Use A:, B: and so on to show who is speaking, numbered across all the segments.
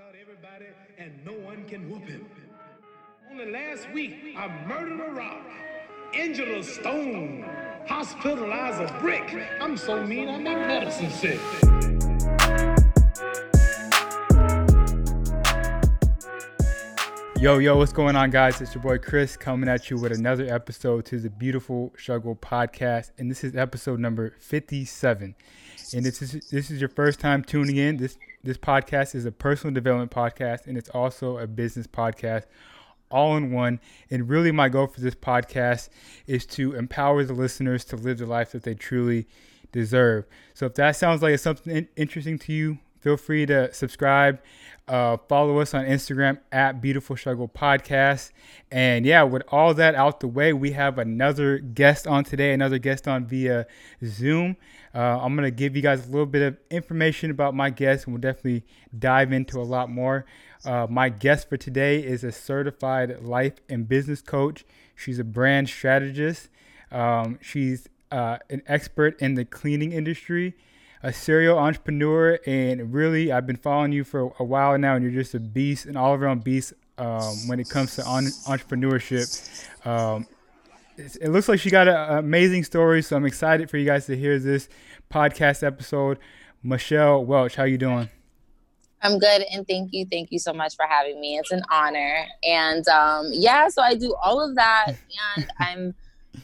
A: out everybody and no one can whoop him. Only last week, I murdered a rock, injured a stone, hospitalized a brick. I'm so mean, I make medicine sick.
B: Yo, yo, what's going on, guys? It's your boy Chris coming at you with another episode to the Beautiful Struggle podcast. And this is episode number 57. And this is this is your first time tuning in. This this podcast is a personal development podcast and it's also a business podcast all in one. And really, my goal for this podcast is to empower the listeners to live the life that they truly deserve. So, if that sounds like something interesting to you, feel free to subscribe. Uh, follow us on Instagram at Beautiful Struggle Podcast. And yeah, with all that out the way, we have another guest on today, another guest on via Zoom. Uh, I'm going to give you guys a little bit of information about my guest, and we'll definitely dive into a lot more. Uh, my guest for today is a certified life and business coach. She's a brand strategist. Um, she's uh, an expert in the cleaning industry a serial entrepreneur, and really, I've been following you for a while now, and you're just a beast, an all around beast um, when it comes to on- entrepreneurship. Um, it looks like she got an amazing story, so I'm excited for you guys to hear this podcast episode. Michelle Welch, how you doing?
C: I'm good, and thank you, thank you so much for having me. It's an honor, and um, yeah, so I do all of that, and I'm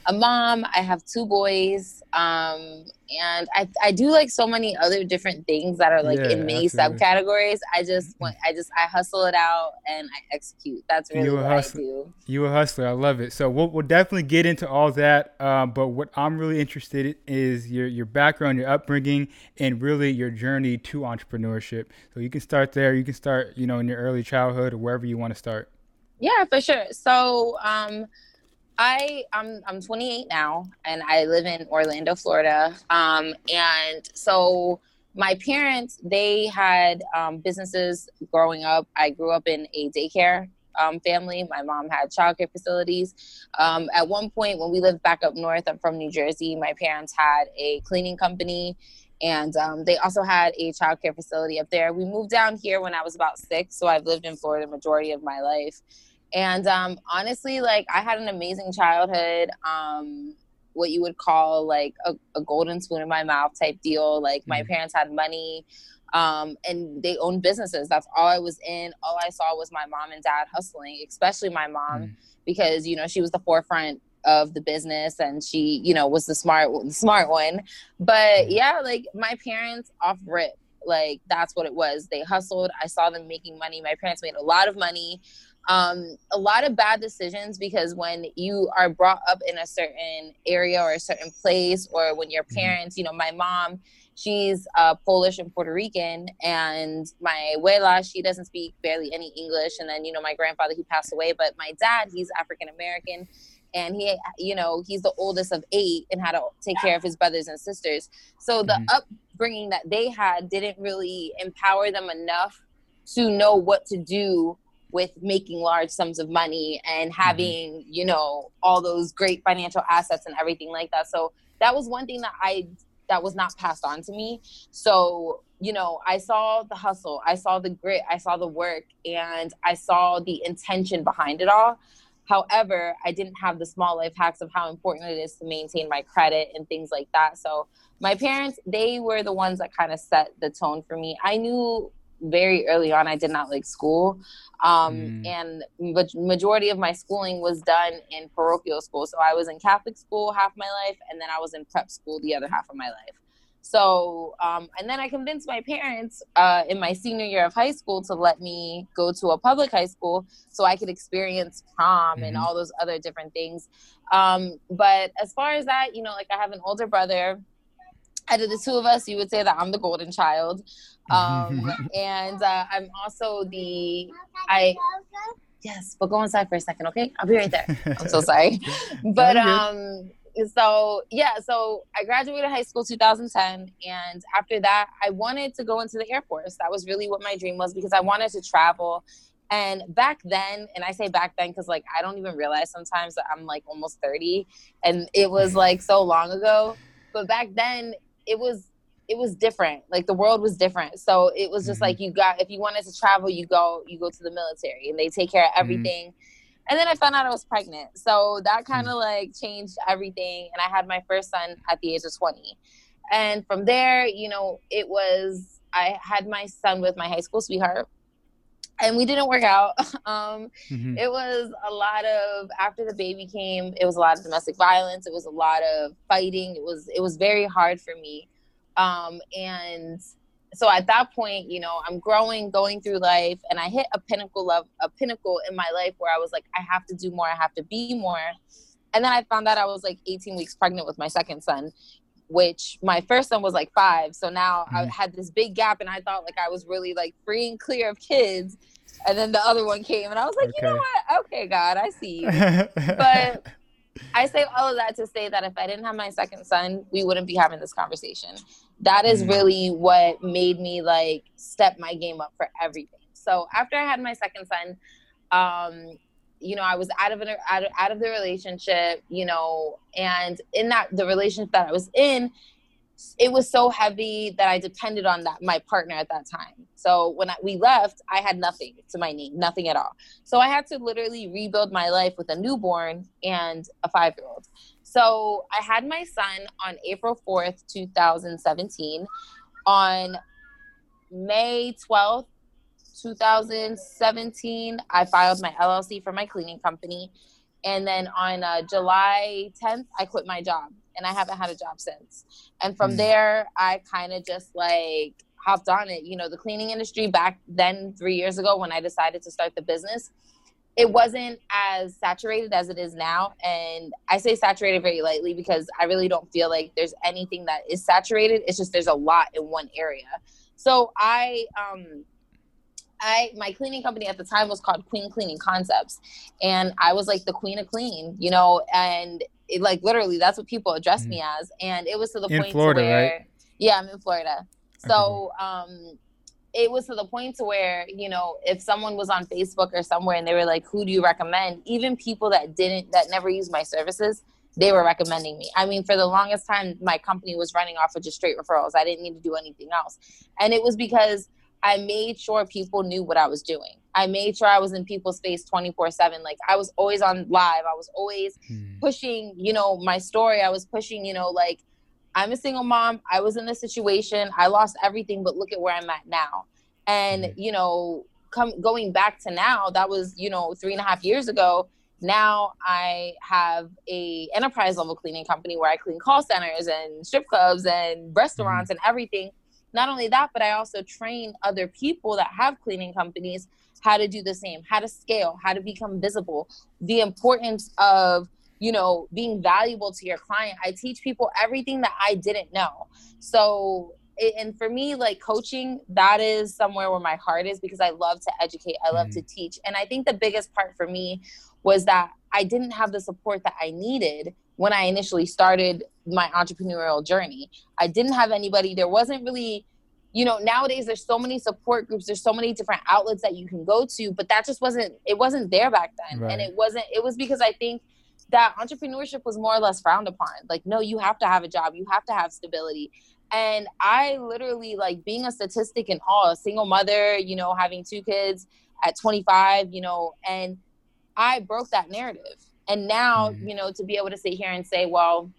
C: a mom. I have two boys, um, and I I do like so many other different things that are like yeah, in many absolutely. subcategories. I just want I just I hustle it out and I execute. That's really you what hustler. I do.
B: You a hustler. I love it. So we'll we'll definitely get into all that. Um, but what I'm really interested in is your your background, your upbringing, and really your journey to entrepreneurship. So you can start there. You can start you know in your early childhood or wherever you want to start.
C: Yeah, for sure. So um I I'm I'm 28 now, and I live in Orlando, Florida. Um, and so my parents they had um, businesses growing up. I grew up in a daycare um, family. My mom had childcare facilities. Um, at one point, when we lived back up north, I'm from New Jersey. My parents had a cleaning company, and um, they also had a childcare facility up there. We moved down here when I was about six, so I've lived in Florida the majority of my life. And um, honestly, like I had an amazing childhood. Um, what you would call like a, a, golden spoon in my mouth type deal. Like mm-hmm. my parents had money. Um, and they owned businesses. That's all I was in. All I saw was my mom and dad hustling, especially my mom, mm. because you know she was the forefront of the business and she, you know, was the smart smart one. But mm. yeah, like my parents off rip, like that's what it was. They hustled. I saw them making money. My parents made a lot of money um, a lot of bad decisions because when you are brought up in a certain area or a certain place, or when your mm-hmm. parents, you know, my mom, she's uh, Polish and Puerto Rican, and my abuela, she doesn't speak barely any English, and then you know my grandfather, he passed away, but my dad, he's African American. And he, you know, he's the oldest of eight and had to take care of his brothers and sisters. So the mm-hmm. upbringing that they had didn't really empower them enough to know what to do with making large sums of money and mm-hmm. having mm-hmm. you know all those great financial assets and everything like that so that was one thing that i that was not passed on to me so you know i saw the hustle i saw the grit i saw the work and i saw the intention behind it all however i didn't have the small life hacks of how important it is to maintain my credit and things like that so my parents they were the ones that kind of set the tone for me i knew very early on i did not like school. Um, mm. and majority of my schooling was done in parochial school. So i was in catholic school half my life and then i was in prep school the other half of my life. So um, and then i convinced my parents uh, in my senior year of high school to let me go to a public high school so i could experience prom mm-hmm. and all those other different things. Um, but as far as that you know like i have an older brother out of the two of us, you would say that I'm the golden child. Um, and uh, I'm also the I. Yes, but go inside for a second, okay? I'll be right there. I'm so sorry, but um, so yeah, so I graduated high school 2010, and after that, I wanted to go into the Air Force. That was really what my dream was because I wanted to travel. And back then, and I say back then because like I don't even realize sometimes that I'm like almost 30, and it was like so long ago. But back then, it was it was different. Like the world was different. So it was just
B: Mhm.
C: like you got if you wanted to travel, you go you go to the military and they take care of everything. And then I found out I was pregnant. So that kind of like changed everything and I had my first son at the age of 20. And from there, you know, it was I had my son with my high school sweetheart. And we didn't work out. um
B: Mhm.
C: it was a lot of after the baby came it was a lot of domestic violence it was a lot of fighting it was it was very hard for me um and so at that point you know i'm growing going through life and i hit a pinnacle of a pinnacle in my life where i was like i have to do more i have to be more and then i found out i was like 18 weeks pregnant with my second son which my first son was like five so now i
B: Mhm.
C: had this big gap and i thought like i was really like free and clear of kids and then the other one came and i was like you know what okay god i see you but- I say all of that to say that if I didn't have my second son, we wouldn't be having this conversation. That is
B: Mm.
C: really what made me like step my game up for everything. So after I had my second son, um, you know, I was out of an out of, out of the relationship, you know, and in that the relationship that I was in, it was so heavy that I depended on that my partner at that time. So when I, we left, I had nothing to my name, nothing at all. So I had to literally rebuild my life with a newborn and a five year old. So I had my son on April 4th, 2017. On May 12th, 2017, I filed my LLC for my cleaning company. And then on uh, July 10th, I quit my job and I haven't had a job since. And from
B: Hmm.
C: there, I kind of just like hopped on it. You know, the cleaning industry back then, three years ago, when I decided to start the business, it wasn't as saturated as it is now. And I say saturated very lightly because I really don't feel like there's anything that is saturated. It's just there's a lot in one area. So I, um, I my cleaning company at the time was called Queen Cleaning Concepts, and I was like the queen of clean, you know, and it, like literally that's what people addressed me as, and it was to the
B: In
C: point
B: Florida,
C: where,
B: right?
C: yeah, I'm in Florida, so um, it was to the point to where you know if someone was on Facebook or somewhere and they were like, who do you recommend? Even people that didn't that never used my services. They were recommending me. I mean, for the longest time, my company was running off of just straight referrals. I didn't need to do anything else. And it was because I made sure people knew what I was doing. I made sure I was in people's face 24 7. Like I was always on live. I was always
B: Hmm.
C: pushing, you know, my story. I was pushing, you know, like I'm a single mom. I was in this situation. I lost everything, but look at where I'm at now. And,
B: Mhm.
C: you know, come going back to now, that was, you know, three and a half years ago. Now I have a enterprise level cleaning company where I clean call centers and strip clubs and restaurants and everything not only that, but I also train other people that have cleaning companies how to do the same, how to scale, how to become visible, the importance of, you know, being valuable to your client. I teach people everything that I didn't know. So, and for me, like coaching, that is somewhere where my heart is because I love to educate, I love to mm-hmm. teach. And I think the biggest part for me was that I didn't have the support that I needed when I initially started my entrepreneurial journey. I didn't have anybody. There wasn't really, you know, nowadays there's so many support groups, there's so many different outlets that you can go to, but that just wasn't it wasn't there back then.
B: Right.
C: And it wasn't it was because I think that entrepreneurship was more or less frowned upon. Like, no, you have to have a job, you have to have stability. And I literally like being a statistic and all, a single mother, you know, having two kids at 25, you know, and I broke that narrative. And now,
B: Mhm.
C: you know, to be able to sit here and say, well,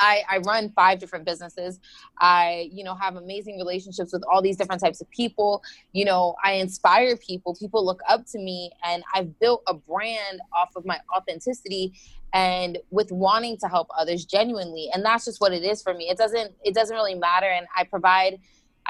C: I, I run five different businesses. I, you know, have amazing relationships with all these different types of people. You know, I inspire people. People look up to me, and I've built a brand off of my authenticity and with wanting to help others genuinely. And that's just what it is for me. It doesn't it doesn't really matter. And I provide.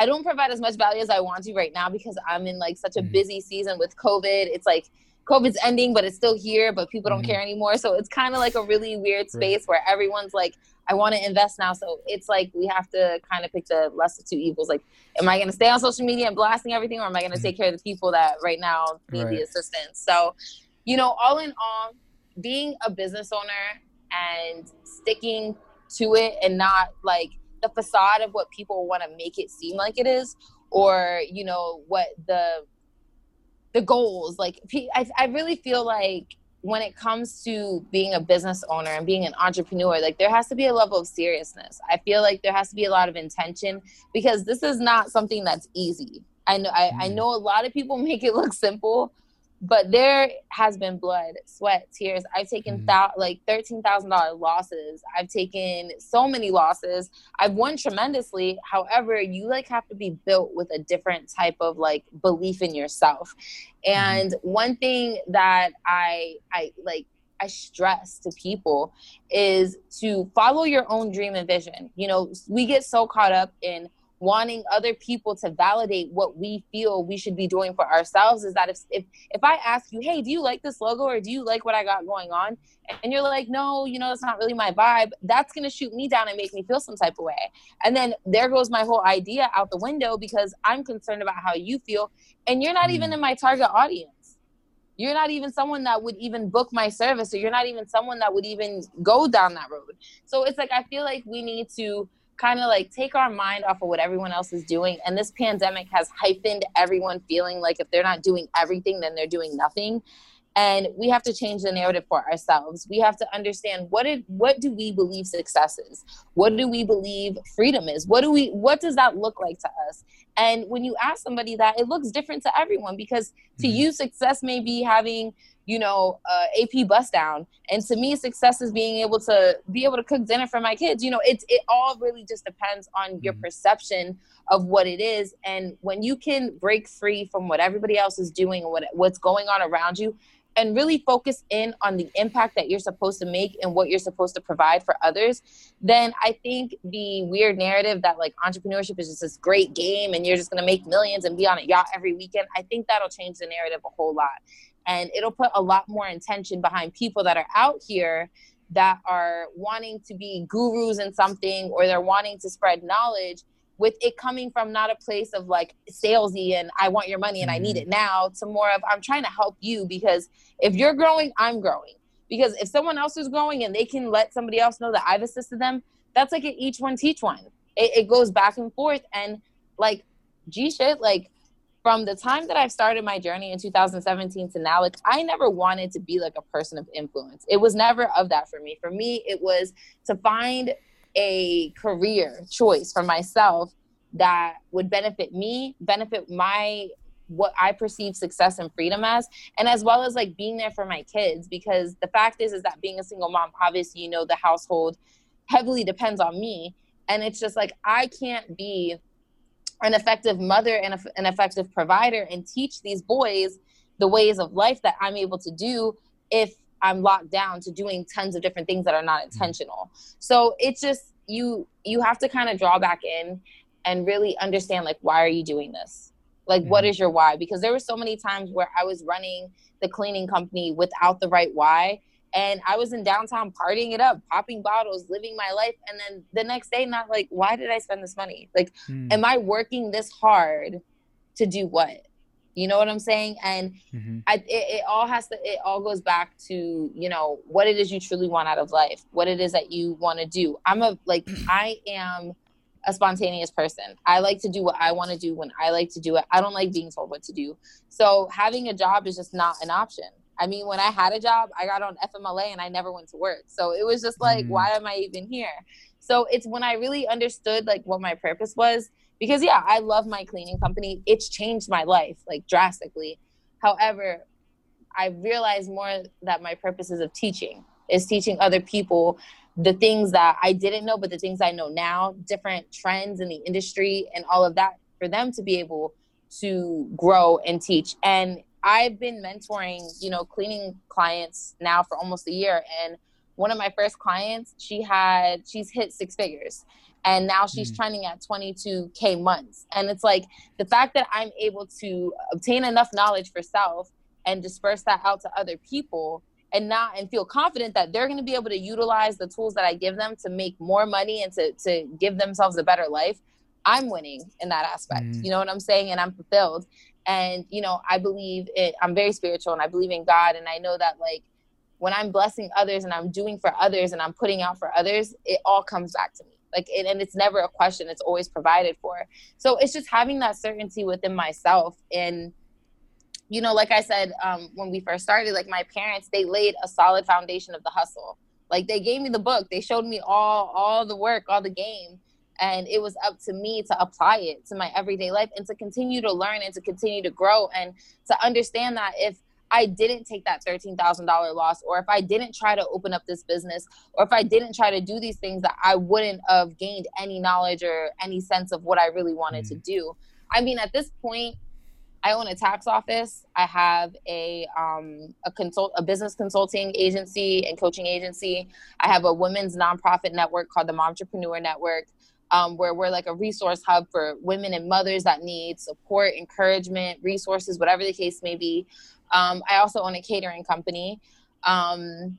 C: I don't provide as much value as I want to right now because I'm in like such a
B: Mhm.
C: busy season with COVID. It's like COVID's ending, but it's still here, but people don't
B: Mhm.
C: care anymore. So it's kind of like a really weird space where everyone's like, I want to invest now. So it's like we have to kind of pick the lesser two evils. Like, am I going to stay on social media and blasting everything, or am I going to
B: Mhm.
C: take care of the people that right now need
B: Right.
C: the assistance? So, you know, all in all, being a business owner and sticking to it and not like the facade of what people want to make it seem like it is, or you know what the the goals like I, I really feel like when it comes to being a business owner and being an entrepreneur, like there has to be a level of seriousness. I feel like there has to be a lot of intention because this is not something that's easy. I know I, I mm. know a lot of people make it look simple, but there has been blood, sweat, tears. I've taken mm. th- like thirteen thousand dollar losses. I've taken so many losses. I've won tremendously. However, you like have to be built with a different type of like belief in yourself. Mm-hmm. And mm. one thing that I I like I stress to people is to follow your own dream and vision. You know, we get so caught up in wanting other people to validate what we feel we should be doing for ourselves is that if, if if i ask you hey do you like this logo or do you like what i got going on? And you're like no you know it's not really my vibe that's going to shoot me down and make me feel some type of way. And then there goes my whole idea out the window because i'm concerned about how you feel and you're not mm. even in my target audience. You're not even someone that would even book my service or you're not even someone that would even go down that road. So it's like i feel like we need to kind of like take our mind off of what everyone else is doing. And this pandemic has heightened everyone feeling like if they're not doing everything, then they're doing nothing. And we have to change the narrative for ourselves. We have to understand what did what do we believe success is? What do we believe freedom is? What do we what does that look like to us? And when you ask somebody that, it looks different to everyone because to mm-hmm. you, success may be having you know, uh, AP bust down. And to me, success is being able to be able to cook dinner for my kids. You know, it's it all really just depends on your mm-hmm. perception of what it is. And when you can break free from what everybody else is doing and what what's going on around you, and really focus in on the impact that you're supposed to make and what you're supposed to provide for others, then I think the weird narrative that like entrepreneurship is just this great game and you're just gonna make millions and be on a yacht every weekend, I think that'll change the narrative a whole lot. And it'll put a lot more intention behind people that are out here that are wanting to be gurus in something or they're wanting to spread knowledge with it coming from not a place of like salesy and I want your money and mm-hmm. I need mm-hmm. it now to more of I'm trying to help you because if you're growing, I'm growing. Because if someone else is growing and they can let somebody else know that I've assisted them, that's like an each one teach one. It, it goes back and forth and like, gee shit, like from the time that I've started my journey in 2017 to now, like I never wanted to be like a person of influence. It was never of that for me. For me, it was to find a career choice for myself that would benefit me, benefit my what I perceive success and freedom as, and as well as like being there for my kids. Because the fact is, is that being a single mom, obviously, you know, the household heavily depends on me. And it's just like I can't be an effective mother and a, an effective provider and teach these boys the ways of life that I'm able to do if I'm locked down to doing tons of different things that are not intentional. So it's just you you have to kind of draw back in and really understand like why are you doing this? Like mm-hmm. what is your why? Because there were so many times where I was running the cleaning company without the right why and I was in downtown partying it up, popping bottles, living my life. And then the next day, not like, why did I spend this money? Like, mm. am I working this hard to do what? You know what I'm saying? And mm-hmm. I, it, it, all has to, it all goes back to, you know, what it is you truly want out of life, what it is that you want to do. I'm a, like, I am a spontaneous person. I like to do what I want to do when I like to do it. I don't like being told what to do. So having a job is just not an option. I mean, when I had a job, I got on FMLA and I never went to work. So it was just like, mm. why am I even here? So it's when I really understood like what my purpose was because yeah, I love my cleaning company. It's changed my life like drastically. However, I realized more that my purpose is of teaching, is teaching other people the things that I didn't know, but the things I know now, different trends in the industry and all of that for them to be able to grow and teach. And I've been mentoring, you know, cleaning clients now for almost a year. And one of my first clients, she had, she's hit six figures. And now she's mm. trending at 22K months. And it's like the fact that I'm able to obtain enough knowledge for self and disperse that out to other people and not and feel confident that they're going to be able to utilize the tools that I give them to make more money and to, to give themselves a better life. I'm winning in that aspect. Mm. You know what I'm saying? And I'm fulfilled and you know i believe it i'm very spiritual and i believe in god and i know that like when i'm blessing others and i'm doing for others and i'm putting out for others it all comes back to me like it, and it's never a question it's always provided for. So it's just having that certainty within myself. And you know, like I said, um, when we first started, like my parents, they laid a solid foundation of the hustle. Like they gave me the book, they showed me all all the work, all the game, and it was up to me to apply it to my everyday life and to continue to learn and to continue to grow and to understand that if I didn't take that $13,000 loss, or if I didn't try to open up this business, or if I didn't try to do these things, that I wouldn't have gained any knowledge or any sense of what I really wanted mm. to do. I mean, at this point, I own a tax office. I have a um, a consult a business consulting agency and coaching agency. I have a women's nonprofit network called the Momtrepreneur Network, um, where we're like a resource hub for women and mothers that need support, encouragement, resources, whatever the case may be. Um, I also own a catering company. Um,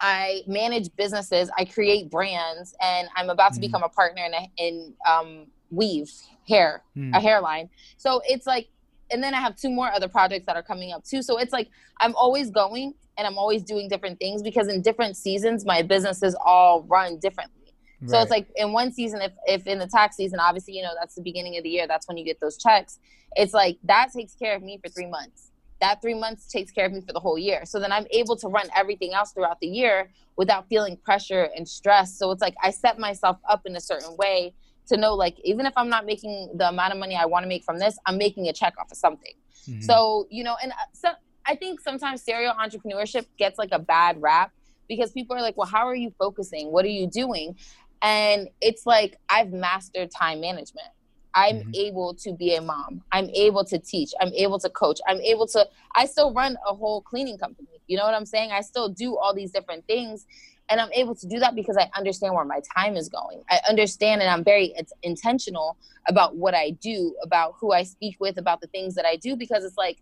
C: I manage businesses. I create brands, and I'm about to mm. become a partner in, a, in um, weave hair, mm. a hairline. So it's like, and then I have two more other projects that are coming up too. So it's like I'm always going and I'm always doing different things because in different seasons my businesses all run differently. Right. So it's like in one season, if if in the tax season, obviously you know that's the beginning of the year. That's when you get those checks. It's like that takes care of me for three months. That three months takes care of me for the whole year. So then I'm able to run everything else throughout the year without feeling pressure and stress. So it's like I set myself up in a certain way to know like even if I'm not making the amount of money I want to make from this, I'm making a check off of something. Mm-hmm. So you know, and uh, so I think sometimes serial entrepreneurship gets like a bad rap because people are like, well, how are you focusing? What are you doing? And it's like I've mastered time management. I'm mm-hmm. able to be a mom. I'm able to teach. I'm able to coach. I'm able to, I still run a whole cleaning company. You know what I'm saying? I still do all these different things. And I'm able to do that because I understand where my time is going. I understand and I'm very intentional about what I do, about who I speak with, about the things that I do, because it's like,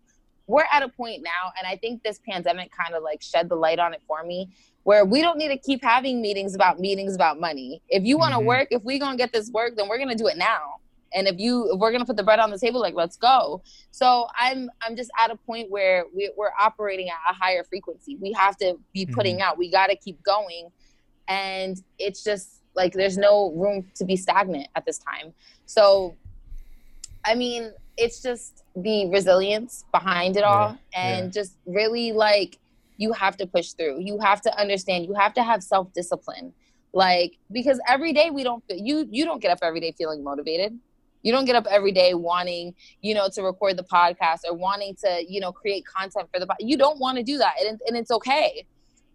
C: we're at a point now, and I think this pandemic kind of like shed the light on it for me where we don't need to keep having meetings about meetings about money. If you want to mm-hmm. work, if we're going to get this work, then we're going to do it now. And if you if we're going to put the bread on the table like let's go. So I'm I'm just at a point where we, we're operating at a higher frequency. We have to be putting mm-hmm. out. We got to keep going. And it's just like there's no room to be stagnant at this time. So I mean, it's just the resilience behind it all yeah. and yeah. just really like you have to push through. You have to understand. You have to have self discipline. Like because every day we don't you you don't get up every day feeling motivated. You don't get up every day wanting, you know, to record the podcast or wanting to, you know, create content for the You don't want to do that, and, and it's okay.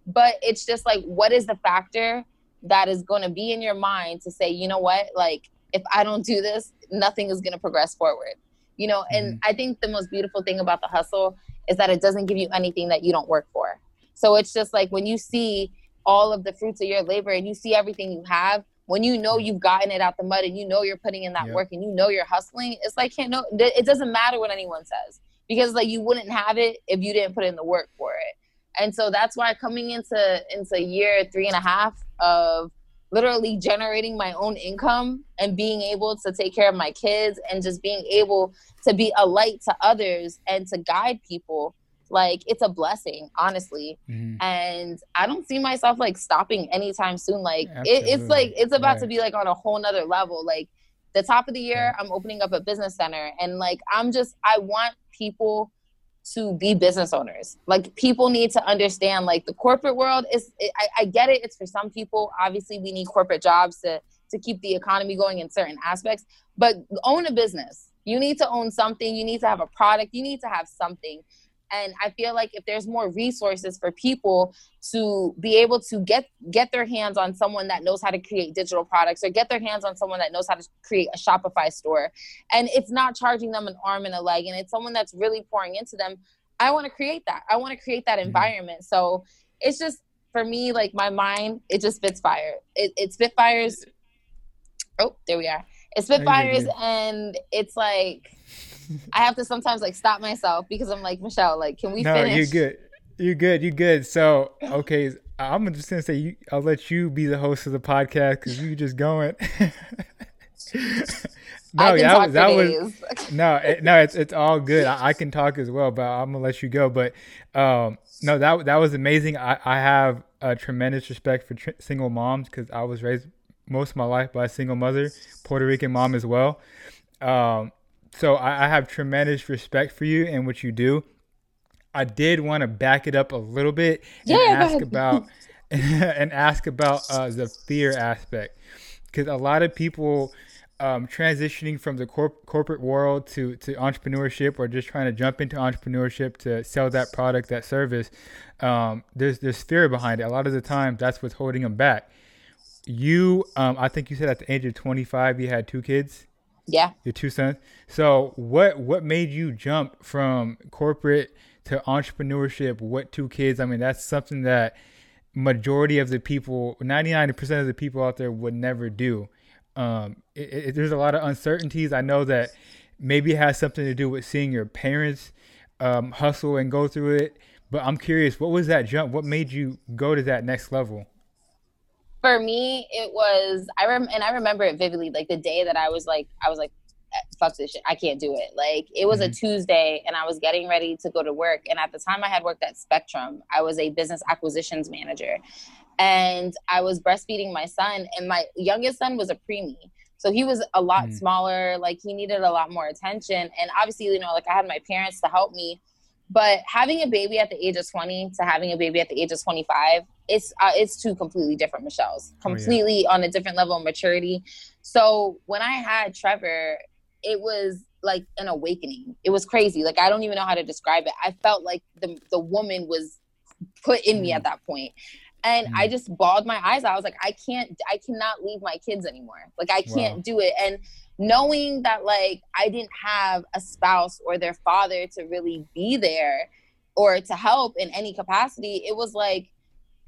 C: But it's just like, what is the factor that is going to be in your mind to say, you know what, like if I don't do this, nothing is going to progress forward. You know, and mm-hmm. I think the most beautiful thing about the hustle is that it doesn't give you anything that you don't work for. So it's just like when you see all of the fruits of your labor and you see everything you have, when you know you've gotten it out the mud and you know you're putting in that yep. work and you know you're hustling, it's like can't no it doesn't matter what anyone says because like you wouldn't have it if you didn't put in the work for it. And so that's why coming into into year three and a half of literally generating my own income and being able to take care of my kids and just being able to be a light to others and to guide people like it's a blessing honestly. Mm-hmm. and i don't see myself like stopping anytime soon. Like it, it's like it's about right. to be like on a whole nother level. Like the top of the year i'm opening up a business center. And like i'm just i want people to be business owners. Like people need to understand like the corporate world is I, I, get it, it's for some people. Obviously we need corporate jobs to to keep the economy going in certain aspects, but own a business. You need to own something, you need to have a product, you need to have something and i feel like if there's more resources for people to be able to get get their hands on someone that knows how to create digital products or get their hands on someone that knows how to create a shopify store and it's not charging them an arm and a leg and it's someone that's really pouring into them i want to create that. I want to create that mm-hmm. environment. So it's just for me like my mind it just spits fire. It, it spitfires oh there we are. It spitfires and it's like I have to sometimes like stop myself because I'm like Michelle, like, can we
B: no,
C: finish?
B: you're good. You're good. You're good. So okay, I'm just gonna say you, I'll let you be the host of the podcast because you're just going.
C: no, yeah, that, was
B: no, it, no. It's it's all good. I, I, can talk as well, but I'm gonna let you go. But um, no, that that was amazing. I I have a tremendous respect for tr- single moms because I was raised most of my life by a single mother, Puerto Rican mom as well. Um, so I, I have tremendous respect for you and what you do. I did want to back it up a little bit and
C: Yeah,
B: ask about and ask about uh, the fear aspect because a lot of people um, transitioning from the corp- corporate world to, to entrepreneurship or just trying to jump into entrepreneurship to sell that product, that service, um, there's there's fear behind it. A lot of the time, that's what's holding them back. You, um, I think you said at the age of 25, you had two kids
C: Yeah.
B: your two sons. So what what made you jump from corporate to entrepreneurship? What two kids? I mean, that's something that majority of the people, ninety nine percent of the people out there would never do. Um, it, it, there's a lot of uncertainties. I know that maybe it has something to do with seeing your parents um, hustle and go through it. But I'm curious, what was that jump? What made you go to that next level?
C: For me it was i rem and i remember it vividly like the day that i was like i was like "Eh, fuck this shit i can't do it. Like it was a tuesday and i was getting ready to go to work and at the time i had worked at spectrum. I was a business acquisitions manager and i was breastfeeding my son and my youngest son was a preemie so he was a lot
B: Mm.
C: smaller like he needed a lot more attention and obviously you know like i had my parents to help me but having a baby at the age of 20 to having a baby at the age of 25 it's uh, it's two completely different michelle's
B: Oh, yeah.
C: completely on a different level of maturity so when i had trevor it was like an awakening it was crazy like i don't even know how to describe it i felt like the the woman was put in me
B: Mm.
C: at that point and i
B: Mm.
C: just bawled my eyes out i was like i can't i cannot leave my kids anymore like i can't
B: Wow.
C: do it and knowing that like I didn't have a spouse or their father to really be there or to help in any capacity, it was like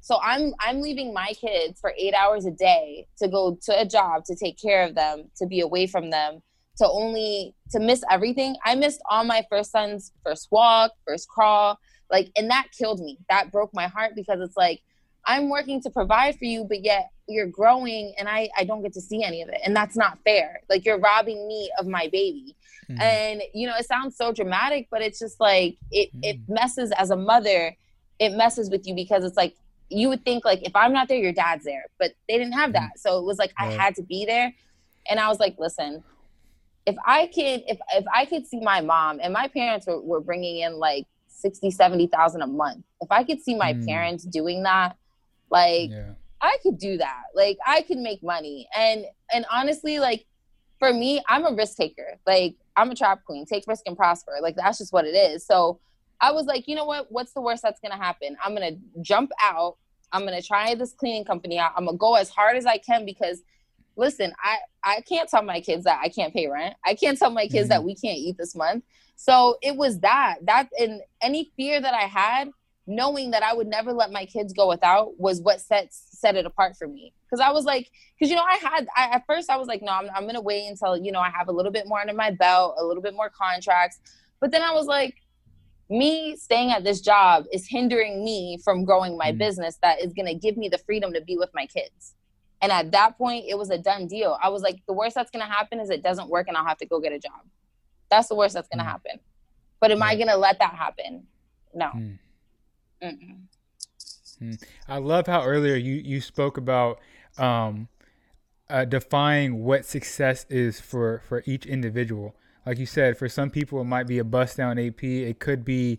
C: so I'm I'm leaving my kids for 8 hours a day to go to a job to take care of them, to be away from them, to only to miss everything. I missed all my first son's first walk, first crawl, like and that killed me. That broke my heart because it's like I'm working to provide for you, but yet you're growing and I, I don't get to see any of it. And that's not fair. Like you're robbing me of my baby.
B: Mhm.
C: And you know, it sounds so dramatic, but it's just like it it messes as a mother, it messes with you because it's like you would think like if I'm not there, your dad's there. But they didn't have that. So it was like I had to be there. And I was like, listen, if I could if if I could see my mom and my parents were, were bringing in like 60, 70,000 a month. If I could see my
B: Mm.
C: parents doing that, like
B: yeah.
C: I could do that. Like I could make money. And and honestly, like for me, I'm a risk taker. Like I'm a trap queen. Take risk and prosper. Like that's just what it is. So I was like, you know what? What's the worst that's gonna happen? I'm gonna jump out. I'm gonna try this cleaning company out. I'm gonna go as hard as I can because listen, I I can't tell my kids that I can't pay rent. I can't tell my kids
B: Mhm.
C: that we can't eat this month. So it was that that and any fear that I had, knowing that I would never let my kids go without was what set set it apart for me. Because I was like, because you know, I had I, at first I was like, no, I'm I'm gonna wait until you know I have a little bit more under my belt, a little bit more contracts. But then I was like, me staying at this job is hindering me from growing my
B: Mm.
C: business that is gonna give me the freedom to be with my kids. And at that point, it was a done deal. I was like, the worst that's gonna happen is it doesn't work and I'll have to go get a job. That's the worst that's gonna
B: Mm.
C: happen. But am I gonna let that happen? No.
B: Mm.
C: Mm-mm.
B: I love how earlier you you spoke about um, uh, defining what success is for for each individual. Like you said, for some people it might be a bust down AP. It could be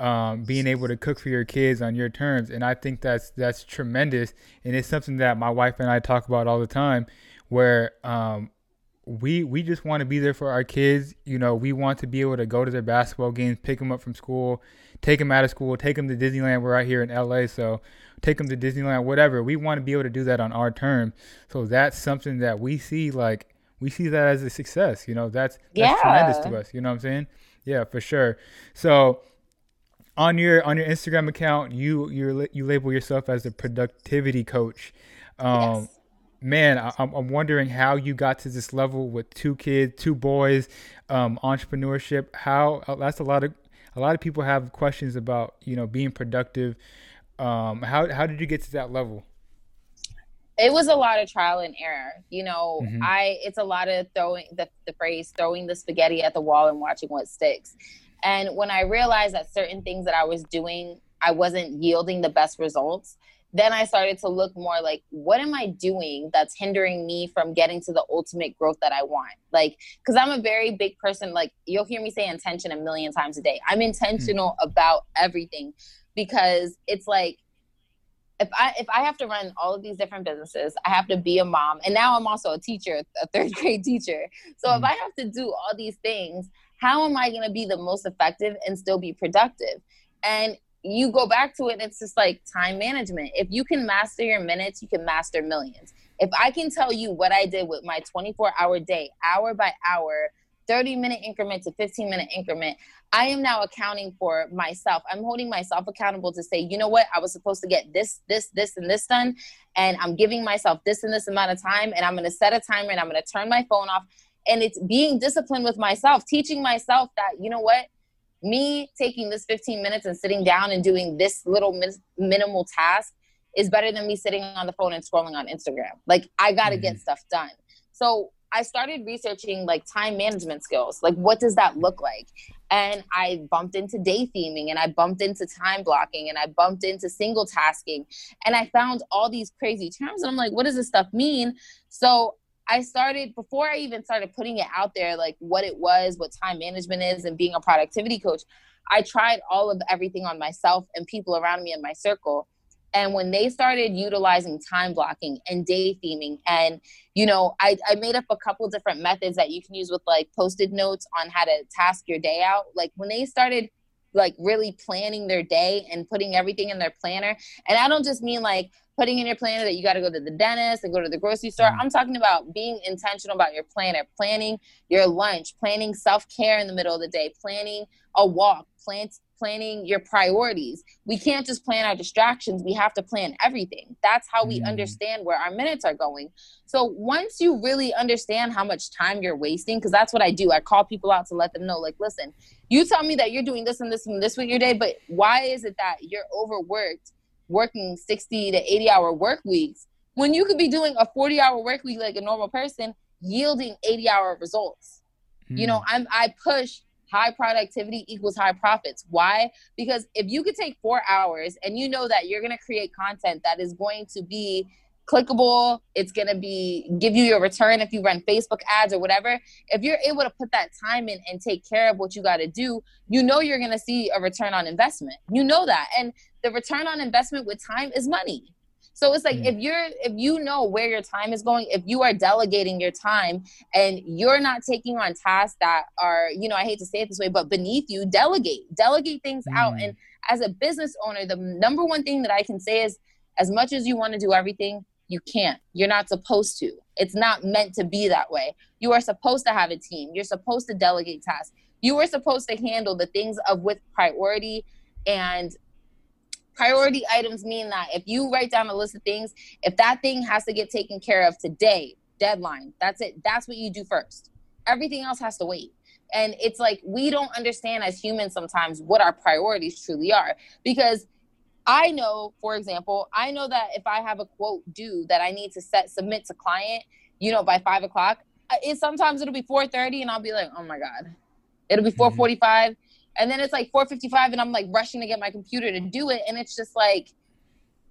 B: um, being able to cook for your kids on your terms, and I think that's that's tremendous. And it's something that my wife and I talk about all the time, where um, we we just want to be there for our kids. You know, we want to be able to go to their basketball games, pick them up from school, take them out of school, take them to Disneyland. We're right here in LA, so take them to Disneyland, whatever. We want to be able to do that on our term. So that's something that we see like we see that as a success. You know, that's that's tremendous to us. You know what I'm saying? Yeah, for sure. So on your on your Instagram account, you you you label yourself as a productivity coach. Um,
C: yes.
B: man, I, I'm I'm wondering how you got to this level with two kids, two boys, um, entrepreneurship. How uh, that's a lot of a lot of people have questions about you know being productive. Um, how how did you get to that level?
C: it was a lot of trial and error you know
B: Mhm.
C: i it's a lot of throwing the, the phrase throwing the spaghetti at the wall and watching what sticks and when i realized that certain things that i was doing i wasn't yielding the best results then I started to look more like, what am I doing that's hindering me from getting to the ultimate growth that I want? Like, because I'm a very big person. Like, you'll hear me say intention a million times a day. I'm intentional mm-hmm. about everything because it's like, if I if I have to run all of these different businesses, I have to be a mom, and now I'm also a teacher, a third grade teacher. So mm-hmm. if I have to do all these things, how am I going to be the most effective and still be productive? And you go back to it, it's just like time management. If you can master your minutes, you can master millions. If I can tell you what I did with my 24 hour day, hour by hour, 30 minute increment to 15 minute increment, I am now accounting for myself. I'm holding myself accountable to say, you know what, I was supposed to get this, this, this, and this done. And I'm giving myself this and this amount of time. And I'm going to set a timer and I'm going to turn my phone off. And it's being disciplined with myself, teaching myself that, you know what, me taking this 15 minutes and sitting down and doing this little min- minimal task is better than me sitting on the phone and scrolling on Instagram. Like I got to mm-hmm. get stuff done. So I started researching like time management skills. Like what does that look like? And I bumped into day theming and I bumped into time blocking and I bumped into single tasking and I found all these crazy terms and I'm like what does this stuff mean? So I started before I even started putting it out there, like what it was, what time management is, and being a productivity coach. I tried all of everything on myself and people around me in my circle. And when they started utilizing time blocking and day theming, and you know, I, I made up a couple different methods that you can use with like posted notes on how to task your day out. Like when they started like really planning their day and putting everything in their planner, and I don't just mean like putting in your planner that you got to go to the dentist and go to the grocery store. Mm. I'm talking about being intentional about your planner, planning your lunch, planning self care in the middle of the day, planning a walk, plan, planning your priorities. We can't just plan our distractions. We have to plan everything. That's how we mm. understand where our minutes are going. So once you really understand how much time you're wasting, because that's what I do, I call people out to let them know, like, listen, you tell me that you're doing this and this and this with your day, but why is it that you're overworked? working 60 to 80 hour work weeks when you could be doing a 40 hour work week like a normal person yielding 80 hour results mm. you know hmm. i'm i push high productivity equals high profits. Why? Because if you could take four hours and you know that you're going to create content that is going to be clickable it's going to be give you your return if you run facebook ads or whatever if you're able to put that time in and take care of what you got to do you know you're going to see a return on investment. You know that. And the return on investment with time is money so it's like mm. if you're if you know where your time is going, if you are delegating your time and you're not taking on tasks that are, you know, I hate to say it this way, but beneath you, delegate. Delegate things mm. out. And as a business owner, the number one thing that I can say is as much as you want to do everything, you can't. You're not supposed to. It's not meant to be that way. You are supposed to have a team. You're supposed to delegate tasks. You are supposed to handle the things of with priority and priority items mean that if you write down a list of things, if that thing has to get taken care of today, deadline, that's it. That's what you do first. Everything else has to wait. And it's like we don't understand as humans sometimes what our priorities truly are because I know, for example, I know that if I have a quote due that I need to set submit to client, you know, by five o'clock, it sometimes it'll be four thirty, and I'll be like, oh my god, it'll be four forty five, mm-hmm. And then it's like four fifty five, and I'm like rushing to get my computer to do it, and it's just like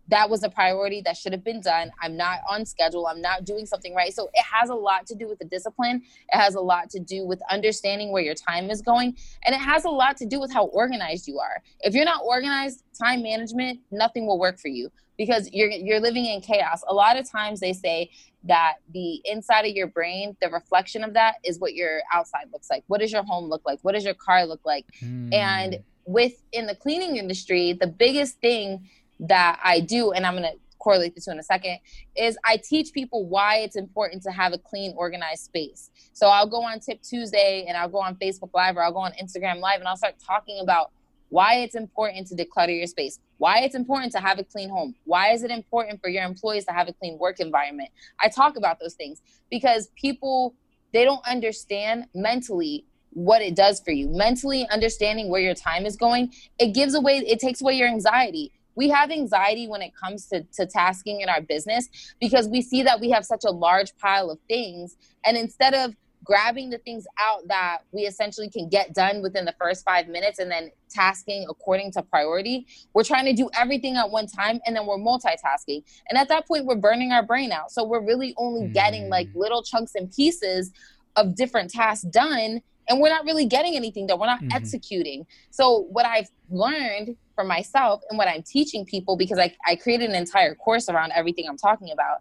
C: that was a priority that should have been done. I'm not on schedule. I'm not doing something right. So it has a lot to do with the discipline. It has a lot to do with understanding where your time is going. And it has a lot to do with how organized you are. If you're not organized, time management, nothing will work for you because you're you're living in chaos. A lot of times they say that the inside of your brain, the reflection of that is what your outside looks like. What does your home look like? What does your car look like? Mm. And with in the cleaning industry, the biggest thing that I do, and I'm going to correlate the two in a second, is I teach people why it's important to have a clean, organized space. So I'll go on Tip Tuesday and I'll go on Facebook Live or I'll go on Instagram Live and I'll start talking about why it's important to declutter your space, why it's important to have a clean home, why is it important for your employees to have a clean work environment. I talk about those things because people they don't understand mentally what it does for you. Mentally understanding where your time is going, it gives away it takes away your anxiety we have anxiety when it comes to, to tasking in our business because we see that we have such a large pile of things and instead of grabbing the things out that we essentially can get done within the first five minutes and then tasking according to priority. We're trying to do everything at one time and then we're multitasking. And at that point, we're burning our brain out. So we're really only getting like mm. little chunks and pieces of different tasks done. And we're not really getting anything that we're not mm-hmm. executing. So, what I've learned for myself and what I'm teaching people, because I, I created an entire course around everything I'm talking about,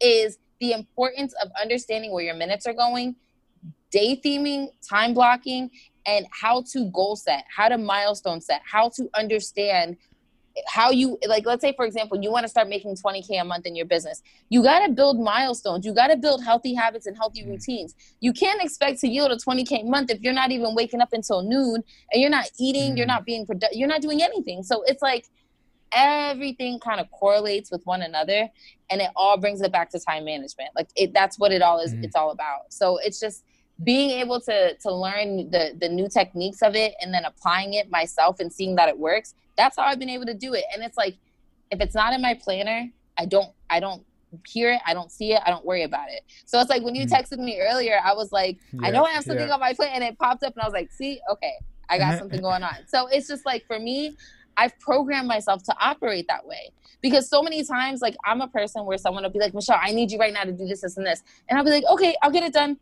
C: is the importance of understanding where your minutes are going day theming, time blocking, and how to goal set, how to milestone set, how to understand how you like let's say for example you want to start making 20k a month in your business you got to build milestones you got to build healthy habits and healthy mm. routines you can't expect to yield a 20k month if you're not even waking up until noon and you're not eating mm. you're not being productive you're not doing anything so it's like everything kind of correlates with one another and it all brings it back to time management like it that's what it all is mm. it's all about so it's just being able to to learn the the new techniques of it and then applying it myself and seeing that it works that's how i've been able to do it. And it's like if it's not in my planner i don't i don't hear it i don't see it i don't worry about it. So it's like when you mm. texted me earlier i was like yeah, i know i have something yeah. on my plate and it popped up and i was like see okay i got something going on. So it's just like for me i've programmed myself to operate that way. Because so many times like i'm a person where someone will be like michelle i need you right now to do this this and this. And i'll be like okay i'll get it done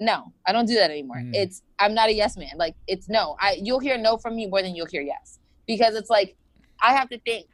C: no, I don't do that anymore. Mm. It's I'm not a yes man. Like it's no. I you'll hear no from me more than you'll hear yes. Because it's like I have to think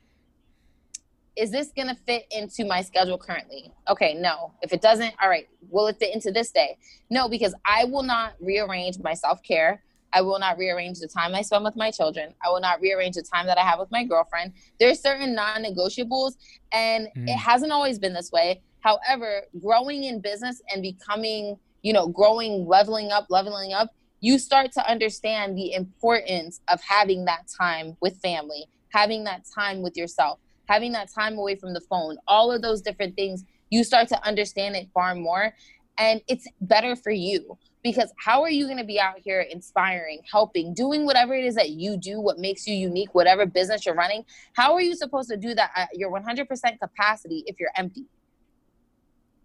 C: is this going to fit into my schedule currently? Okay, no. If it doesn't, all right, will it fit into this day? No, because I will not rearrange my self-care. I will not rearrange the time I spend with my children. I will not rearrange the time that I have with my girlfriend. There's certain non-negotiables and mm. it hasn't always been this way. However, growing in business and becoming you know, growing, leveling up, leveling up, you start to understand the importance of having that time with family, having that time with yourself, having that time away from the phone, all of those different things. You start to understand it far more. And it's better for you because how are you going to be out here inspiring, helping, doing whatever it is that you do, what makes you unique, whatever business you're running? How are you supposed to do that at your 100% capacity if you're empty?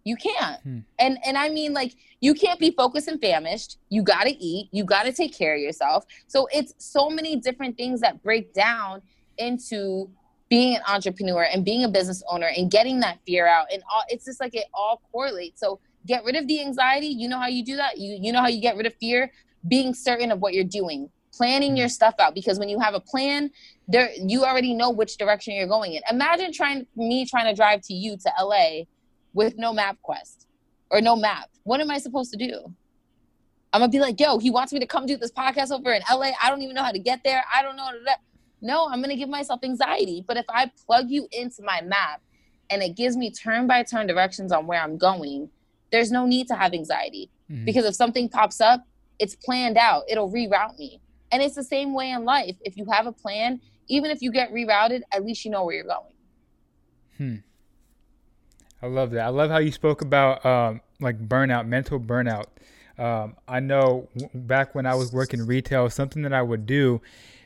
C: You can't. Hmm. And and I mean like you can't be focused and famished. You got to eat. You got to take care of yourself. So it's so many different things that break down into being an entrepreneur and being a business owner and getting that fear out and all it's just like it all correlates. So get rid of the anxiety. You know how you do that? You you know how you get rid of fear? Being certain of what you're doing planning your stuff out because when you have a plan there you already know which direction you're going in imagine trying me trying to drive to you to la with no MapQuest or no map. What am I supposed to do? I'm gonna be like, yo, he wants me to come do this podcast over in LA. I don't even know how to get there. I don't know. No, I'm gonna give myself anxiety. But if I plug you into my map and it gives me turn by turn directions on where I'm going, there's no need to have anxiety. Mm-hmm. Because if something pops up, it's planned out. It'll reroute me. And it's the same way in life. If you have a plan, even if you get rerouted, at least you know where you're going.
B: Hmm. I love that. I love how you spoke about um, like burnout, mental burnout. Um, I know w- back when I was working retail, something that I would do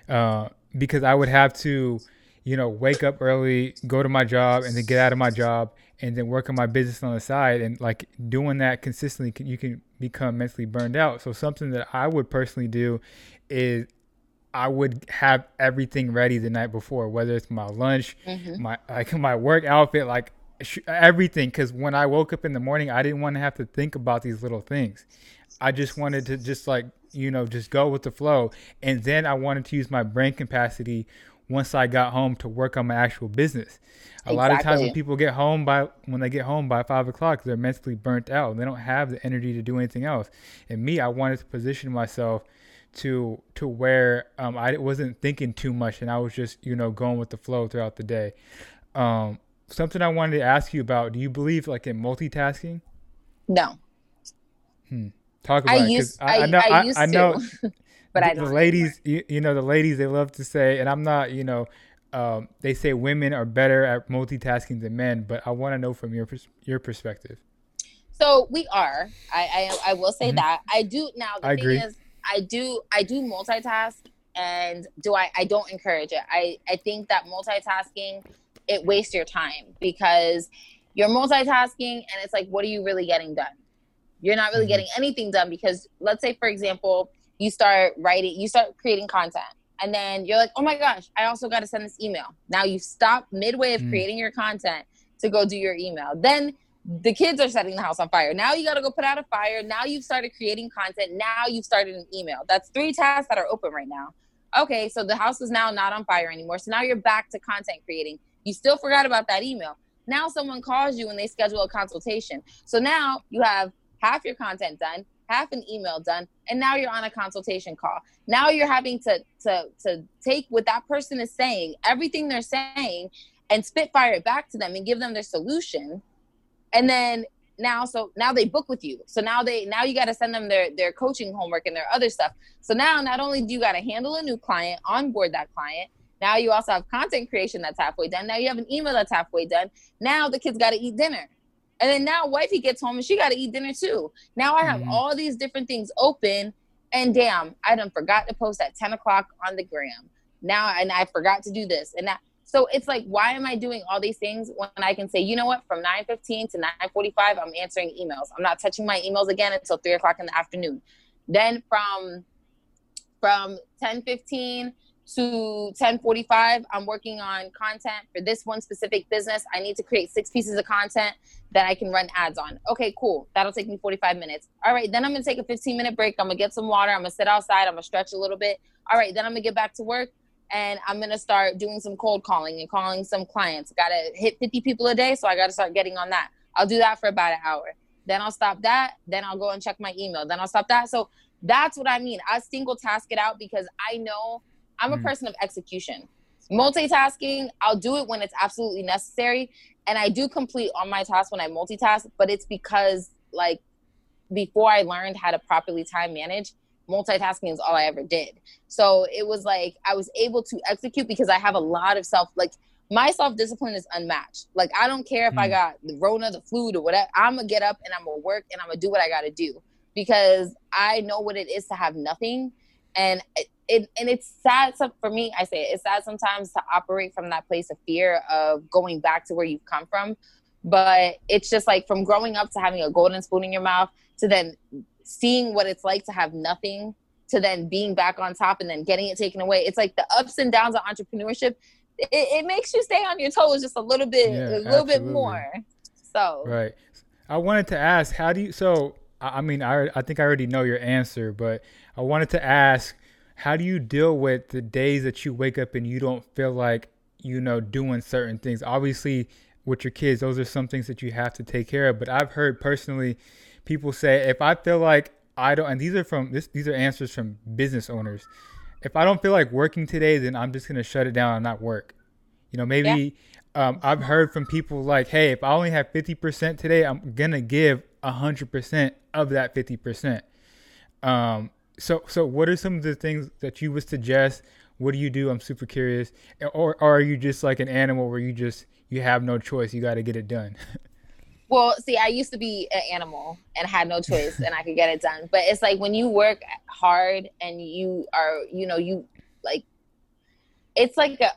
B: uh, because I would have to, you know, wake up early, go to my job, and then get out of my job, and then work on my business on the side. And like doing that consistently, you can become mentally burned out. So something that I would personally do is I would have everything ready the night before, whether it's my lunch, mm-hmm. my like my work outfit, like everything because when I woke up in the morning, I didn't want to have to think about these little things. I just wanted to just like you know just go with the flow, and then I wanted to use my brain capacity once I got home to work on my actual business. A exactly. lot of times when people get home by when they get home by five o'clock, they're mentally burnt out. They don't have the energy to do anything else. And me, I wanted to position myself to to where um, I wasn't thinking too much, and I was just you know going with the flow throughout the day. Um, something I wanted to ask you about. Do you believe like in multitasking?
C: No.
B: Hmm. Talk about I used, it. I, I, know. I, I, I know.
C: but
B: I the ladies, you, you, know, the ladies they love to say, and I'm not, you know, um, they say women are better at multitasking than men, but I want to know from your your perspective.
C: So we are. I I, I will say mm-hmm. that I do now. The I thing agree. is, I do I do multitask, and do I I don't encourage it. I I think that multitasking it wastes your time because you're multitasking and it's like what are you really getting done You're not really mm-hmm. getting anything done because let's say for example, you start writing, you start creating content and then you're like, "Oh my gosh, I also got to send this email." Now you stop midway of mm. creating your content to go do your email. Then the kids are setting the house on fire. Now you got to go put out a fire. Now you've started creating content. Now you've started an email. That's three tasks that are open right now. Okay, so the house is now not on fire anymore. So now you're back to content creating. You still forgot about that email. Now someone calls you and they schedule a consultation. So now you have half your content done, half an email done, and now you're on a consultation call. Now you're having to to to take what that person is saying, everything they're saying, and spitfire it back to them and give them their solution and then now so now they book with you so now they now you got to send them their their coaching homework and their other stuff so now not only do you got to handle a new client onboard that client now you also have content creation that's halfway done. Now you have an email that's halfway done. Now the kids got to eat dinner. And then now wifey gets home and she got to eat dinner too. Now i have mm-hmm. all these different things open and damn i done forgot to post at 10 o'clock on the gram. Now and i forgot to do this and that. So it's like, why am I doing all these things when I can say, you know what, from 9.15 to 9.45, I'm answering emails. I'm not touching my emails again until 3 o'clock in the afternoon. Then from from 10.15 to 10.45, I'm working on content for this one specific business. I need to create six pieces of content that I can run ads on. Okay, cool. That'll take me 45 minutes. All right, then I'm gonna take a 15 minute break. I'm gonna get some water. I'm gonna sit outside. I'm gonna stretch a little bit. All right, then I'm gonna get back to work and I'm gonna start doing some cold calling and calling some clients. Got to hit 50 people a day, so I got to start getting on that. I'll do that for about an hour. Then I'll stop that. Then I'll go and check my email. Then I'll stop that. So that's what I mean. I single task it out because I know I'm a mm. person of execution. Multitasking, I'll do it when it's absolutely necessary, and I do complete all my tasks when I multitask. But it's because like before I learned how to properly time manage, multitasking is all I ever did. So it was like I was able to execute because I have a lot of self like my self discipline is unmatched. Like I don't care if mm. I got the Rona, the flu, or whatever. I'm gonna get up and I'm gonna work and I'm gonna do what I gotta do because I know what it is to have nothing. And it, and it's sad for me. I say it, it's sad sometimes to operate from that place of fear of going back to where you've come from. But it's just like from growing up to having a golden spoon in your mouth to then seeing what it's like to have nothing to then being back on top and then getting it taken away. It's like the ups and downs of entrepreneurship. It, it makes you stay on your toes just a little bit, yeah, a little absolutely. bit more. So
B: right. I wanted to ask, how do you? So I mean, I I think I already know your answer, but I wanted to ask, how do you deal with the days that you wake up and you don't feel like you know doing certain things? Obviously, with your kids, those are some things that you have to take care of. But I've heard personally people say if I feel like I don't, and these are from this, these are answers from business owners. If I don't feel like working today, then I'm just gonna shut it down and not work. You know, maybe yeah. um, I've heard from people like, hey, if I only have 50% today, I'm gonna give 100% of that 50%. Um, so, so what are some of the things that you would suggest? What do you do? I'm super curious. Or, or are you just like an animal where you just you have no choice? You got to get it done.
C: Well, see, I used to be an animal and had no choice and I could get it done. But it's like when you work hard and you are, you know, you like, it's like a,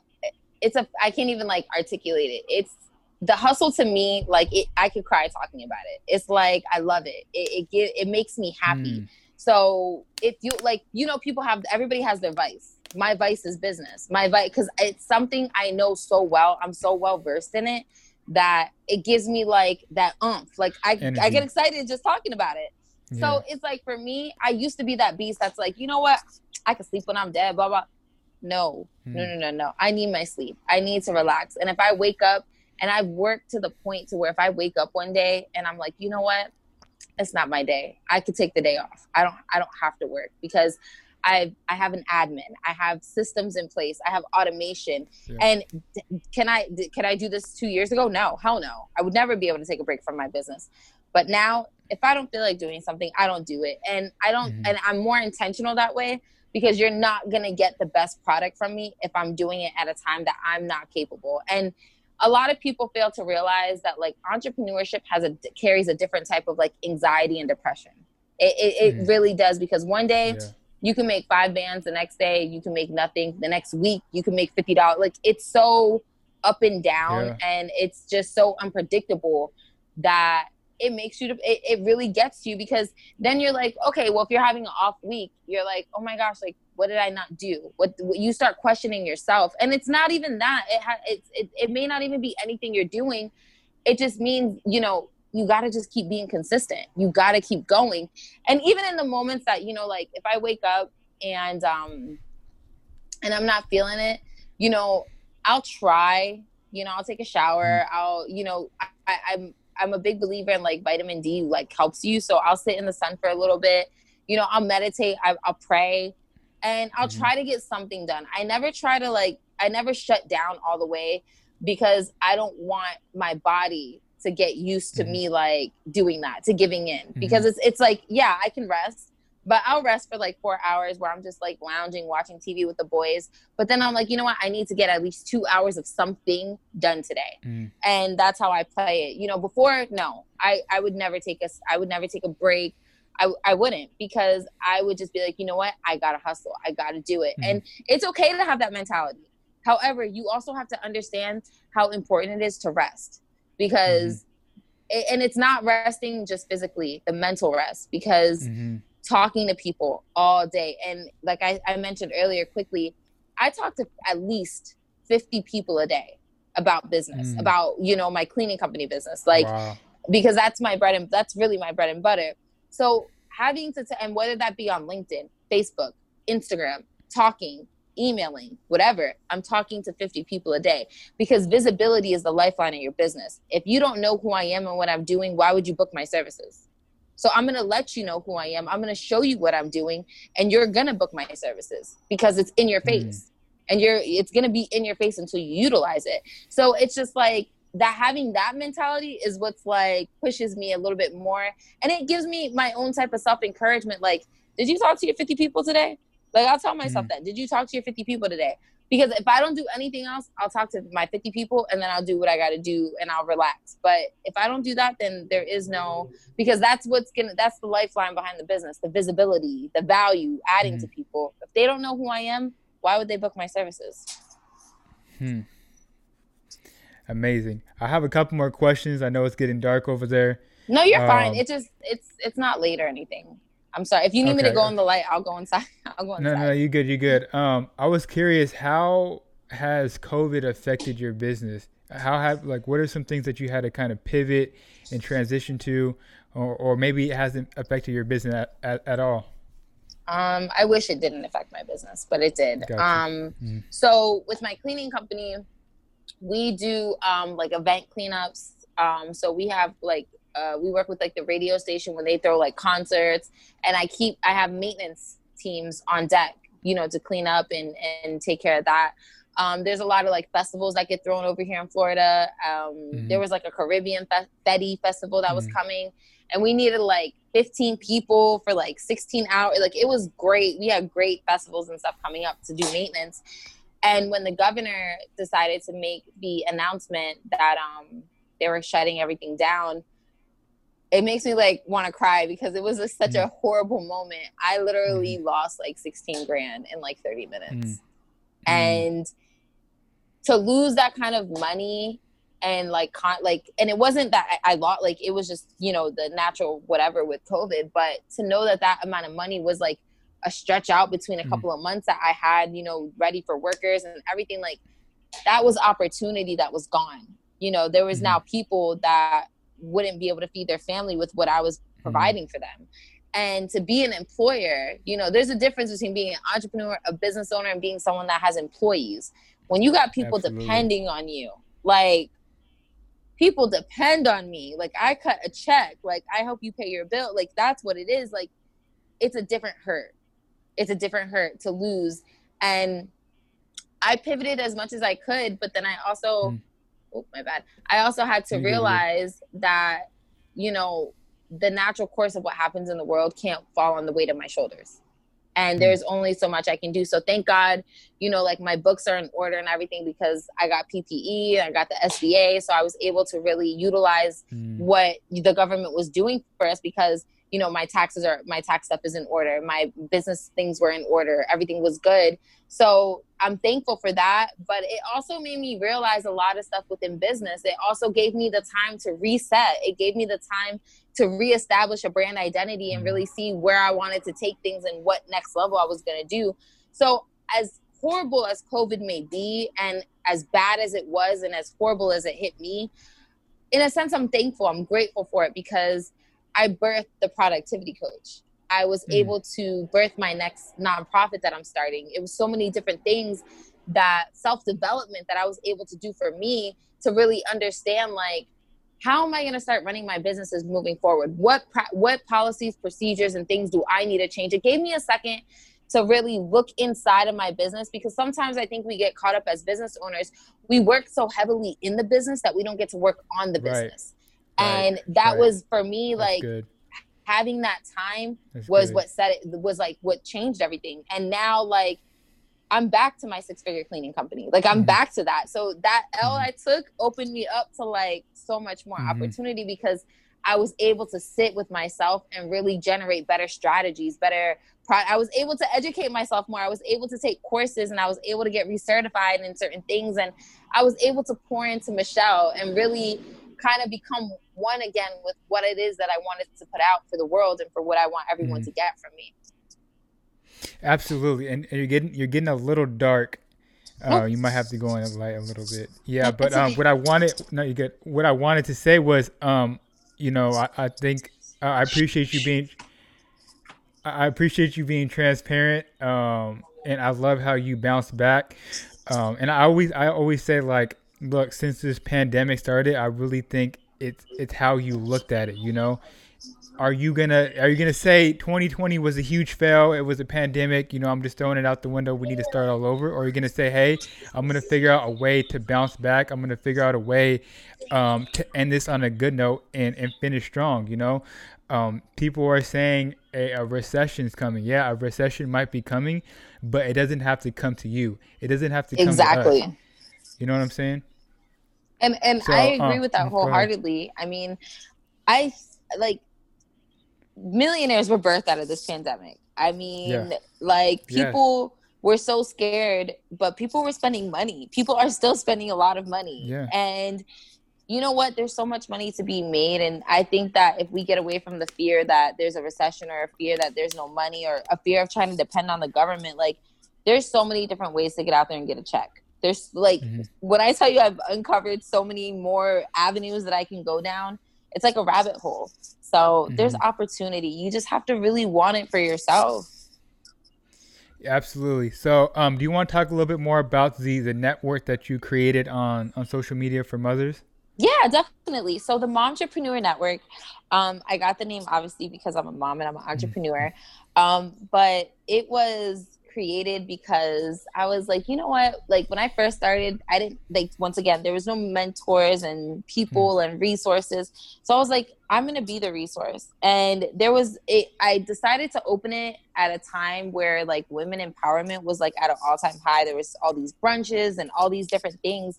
C: it's a, I can't even like articulate it. It's the hustle to me, like it, I could cry talking about it. It's like, I love it. It, it, it makes me happy. Mm. So if you like, you know, people have, everybody has their vice. My vice is business. My vice, cause it's something I know so well. I'm so well versed in it that it gives me like that umph. Like I, I get excited just talking about it. Yeah. So it's like for me, I used to be that beast that's like, you know what? I can sleep when I'm dead, blah blah. No, hmm. no, no, no, no. I need my sleep. I need to relax. And if I wake up and I've worked to the point to where if I wake up one day and I'm like, you know what? It's not my day. I could take the day off. I don't I don't have to work because I I have an admin. I have systems in place. I have automation. Yeah. And can I can I do this 2 years ago? No, hell no. I would never be able to take a break from my business. But now if I don't feel like doing something, I don't do it. And I don't mm-hmm. and I'm more intentional that way because you're not going to get the best product from me if I'm doing it at a time that I'm not capable. And a lot of people fail to realize that like entrepreneurship has a carries a different type of like anxiety and depression. It, it, it mm. really does because one day yeah you can make five bands the next day you can make nothing the next week you can make $50 like it's so up and down yeah. and it's just so unpredictable that it makes you it, it really gets you because then you're like okay well if you're having an off week you're like oh my gosh like what did i not do? What, what you start questioning yourself. And it's not even that. It ha, it's it, it may not even be anything you're doing. It just means you know you got to just keep being consistent. You got to keep going. And even in the moments that you know like if i wake up and um and i'm not feeling it you know i'll try you know i'll take a shower. I'll you know I, i'm i'm a big believer in like vitamin d like helps you. So i'll sit in the sun for a little bit. You know i'll meditate. I, will pray and i'll mm-hmm. try to get something done i never try to like i never shut down all the way because i don't want my body to get used to mm-hmm. me like doing that to giving in mm-hmm. because it's it's like yeah i can rest but I'll rest for like four hours where I'm just like lounging, watching TV with the boys. But then I'm like, you know what? I need to get at least two hours of something done today. Mm. And that's how I play it. You know, before, no, I, I would never take a, I would never take a break. I, I wouldn't because I would just be like, you know what? I got to hustle. I got to do it. Mm. And it's okay to have that mentality. However, you also have to understand how important it is to rest because, mm. and it's not resting just physically, the mental rest because mm-hmm talking to people all day. And like I, I mentioned earlier quickly, I talk to at least 50 people a day about business, mm. about, you know, my cleaning company business. Like, wow. because that's my bread and that's really my bread and butter. So having to, t- and whether that be on LinkedIn, Facebook, Instagram, talking, emailing, whatever, I'm talking to 50 people a day because visibility is the lifeline of your business. If you don't know who I am and what I'm doing, why would you book my services? So I'm going to let you know who I am. I'm going to show you what I'm doing and you're going to book my services because it's in your hmm. face. Mm. And you're it's going to be in your face until you utilize it. So it's just like that having that mentality is what's like pushes me a little bit more and it gives me my own type of self encouragement like did you talk to your 50 people today? Like I'll tell myself mm. that. Did you talk to your 50 people today? because if I don't do anything else, I'll talk to my 50 people and then I'll do what I got to do and I'll relax. But if I don't do that, then there is no, because that's what's going to, that's the lifeline behind the business, the visibility, the value adding mm-hmm. to people. If they don't know who I am, why would they book my services?
B: Hmm. Amazing. I have a couple more questions. I know it's getting dark over there.
C: No, you're um, fine. It just, it's, it's not late or anything. I'm sorry. If you need okay. me to go in the light, I'll go inside. I'll go inside.
B: No, no, you good. You good. Um, I was curious, how has COVID affected your business? How have like what are some things that you had to kind of pivot and transition to, or or maybe it hasn't affected your business at, at, at all?
C: Um, I wish it didn't affect my business, but it did. Gotcha. Um, mm-hmm. so with my cleaning company, we do um like event cleanups. Um, so we have like uh, we work with like the radio station when they throw like concerts and i keep i have maintenance teams on deck you know to clean up and and take care of that um, there's a lot of like festivals that get thrown over here in Florida. Um, mm-hmm. There was like a Caribbean fe- Fetty festival that mm-hmm. was coming, and we needed like 15 people for like 16 hours. Like it was great. We had great festivals and stuff coming up to do maintenance. And when the governor decided to make the announcement that um, they were shutting everything down, it makes me like want to cry because it was such mm. a horrible moment. I literally mm. lost like 16 grand in like 30 minutes. Mm. And to lose that kind of money and like con- like and it wasn't that I, I lost like it was just you know the natural whatever with covid but to know that that amount of money was like a stretch out between a mm. couple of months that i had you know ready for workers and everything like that was opportunity that was gone you know there was mm. now people that wouldn't be able to feed their family with what I was mm-hmm. providing mm. for them. And to be an employer, you know, there's a difference between being an entrepreneur, a business owner, and being someone that has employees. When you got people Absolutely. depending on you, like people depend on me. Like I cut a check, like I help you pay your bill. Like that's what it is. Like it's a different hurt. It's a different hurt to lose. And I pivoted as much as I could, but then I also mm oh my bad i also had to realize that you know the natural course of what happens in the world can't fall on the weight of my shoulders and hmm. there's only so much i can do so thank god you know like my books are in order and everything because i got ppe and i got the sba so i was able to really utilize mm. what the government was doing for us because you know my taxes are my tax stuff is in order. My business things were in order. Everything was good. So i'm thankful for that. But it also made me realize a lot of stuff within business. It also gave me the time to reset. It gave me the time to reestablish a brand identity and mm-hmm. really see where i wanted to take things and what next level i was going to do. So as horrible as covid may be and as bad as it was and as horrible as it hit me in a sense i'm thankful. I'm grateful for it because I birthed the productivity coach. I was mm. able to birth my next nonprofit that I'm starting. It was so many different things that self development that I was able to do for me to really understand like how am I going to start running my businesses moving forward? What what policies, procedures, and things do I need to change? It gave me a second to really look inside of my business because sometimes I think we get caught up as business owners. We work so heavily in the business that we don't get to work on the business. Right and that right. was for me like having that time That's was good. what set it was like what changed everything and now like i'm back to my six figure cleaning company like i'm mm-hmm. back to that so that l mm-hmm. i took opened me up to like so much more mm-hmm. opportunity because i was able to sit with myself and really generate better strategies better I was able to educate myself more. I was able to take courses and I was able to get recertified in certain things. And I was able to pour into Michelle and really kind of become one again with what it is that I wanted to put out for the world and for what I want everyone mm-hmm. to get from me.
B: Absolutely, and, and, you're getting you're getting a little dark. Uh, you might have to go in the light a little bit. Yeah, but um, what I wanted, no, you get what I wanted to say was, um, you know, I, I think uh, I appreciate you being, I appreciate you being transparent, um, and I love how you bounce back. Um, and I always, I always say like, look, since this pandemic started, I really think it's it's how you looked at it. You know, are you gonna are you gonna say 2020 was a huge fail? It was a pandemic. You know, I'm just throwing it out the window. We need to start all over. Or are you gonna say, hey, I'm gonna figure out a way to bounce back. I'm gonna figure out a way um, to end this on a good note and and finish strong. You know. Um, people are saying a, a recession is coming. Yeah, a recession might be coming, but it doesn't have to come to you. It doesn't have to come exactly. To us. You know what I'm saying?
C: And and so, I agree uh, with that wholeheartedly. I mean, I like millionaires were birthed out of this pandemic. I mean, yeah. like people were so scared, but people were spending money. People are still spending a lot of money.
B: Yeah.
C: And you know what? There's so much money to be made. And I think that if we get away from the fear that there's a recession or a fear that there's no money or a fear of trying to depend on the government, like there's so many different ways to get out there and get a check. There's like mm-hmm. when I tell you I've uncovered so many more avenues that I can go down, it's like a rabbit hole. So mm-hmm. there's opportunity. You just have to really want it for yourself.
B: Absolutely. So, um, do you want to talk a little bit more about the the network that you created on on social media for mothers?
C: Yeah, definitely. So the Momtrepreneur Network, um, I got the name obviously because I'm a mom and I'm an mm-hmm. entrepreneur. Um, but it was created because I was like, you know what? Like when I first started, I didn't like once again, there was no mentors and people mm. and resources. So I was like, I'm going to be the resource. And there was it I decided to open it at a time where like women empowerment was like at an all-time high. There was all these brunches and all these different things.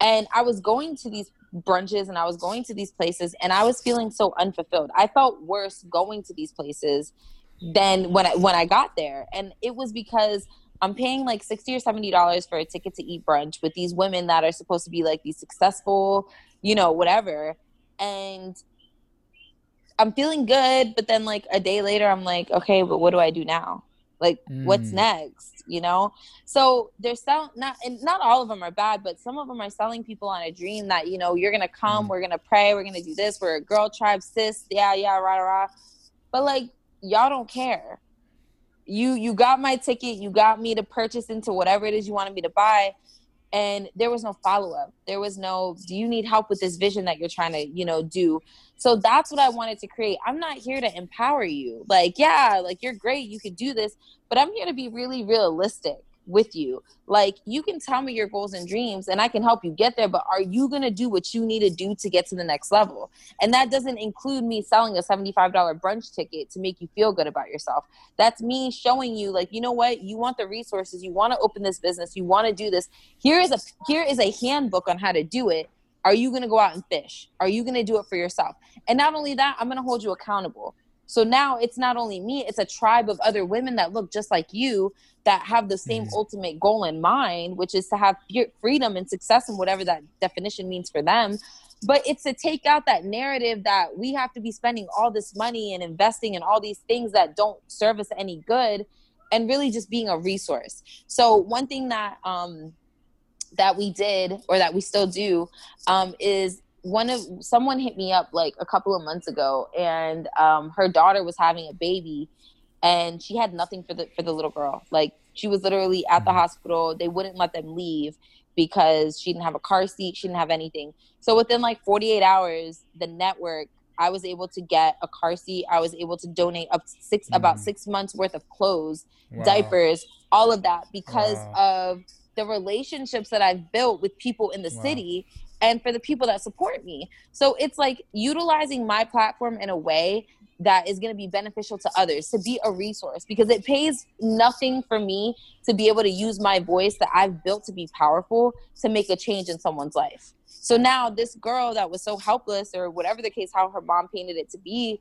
C: And I was going to these brunches and I was going to these places and I was feeling so unfulfilled. I felt worse going to these places than when I when I got there. And it was because I'm paying like 60 or 70 dollars for a ticket to eat brunch with these women that are supposed to be like these successful, you know, whatever. And I'm feeling good, but then like a day later I'm like, okay, but what do I do now? Like mm. what's next, you know? So they're selling not and not all of them are bad, but some of them are selling people on a dream that, you know, you're gonna come, mm. we're gonna pray, we're gonna do this, we're a girl tribe, sis, yeah, yeah, rah, rah. But like y'all don't care. You you got my ticket, you got me to purchase into whatever it is you wanted me to buy. And there was no follow up. There was no, do you need help with this vision that you're trying to, you know, do? So that's what I wanted to create. I'm not here to empower you. Like, yeah, like you're great, you could do this, but I'm here to be really realistic with you. Like you can tell me your goals and dreams and I can help you get there, but are you going to do what you need to do to get to the next level? And that doesn't include me selling a $75 brunch ticket to make you feel good about yourself. That's me showing you like, you know what? You want the resources, you want to open this business, you want to do this. Here is a here is a handbook on how to do it. Are you going to go out and fish? Are you going to do it for yourself? And not only that, I'm going to hold you accountable So now it's not only me, it's a tribe of other women that look just like you that have the same mm-hmm. ultimate goal in mind, which is to have freedom and success and whatever that definition means for them. But it's to take out that narrative that we have to be spending all this money and investing in all these things that don't serve us any good and really just being a resource. So one thing that um that we did or that we still do um is one of someone hit me up like a couple of months ago and um her daughter was having a baby and she had nothing for the for the little girl. Like she was literally at the mm-hmm. hospital. They wouldn't let them leave because she didn't have a car seat, she didn't have anything. So within like 48 hours, the network I was able to get a car seat. I was able to donate up to six mm. about six months worth of clothes, wow. diapers, all of that because wow. of the relationships that I've built with people in the wow. city and for the people that support me. So it's like utilizing my platform in a way that is going to be beneficial to others to be a resource because it pays nothing for me to be able to use my voice that I've built to be powerful to make a change in someone's life. So now this girl that was so helpless or whatever the case how her mom painted it to be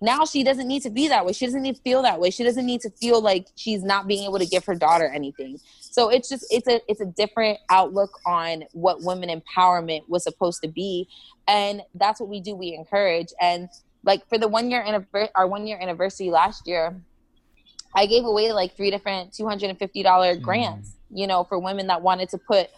C: now she doesn't need to be that way. She doesn't need to feel that way. She doesn't need to feel like she's not being able to give her daughter anything. So it's just it's a it's a different outlook on what women empowerment was supposed to be, and that's what we do. We encourage and like for the one year anniversary, our one year anniversary last year, I gave away like three different two hundred and fifty dollar mm. grants. Mm. You know, for women that wanted to put.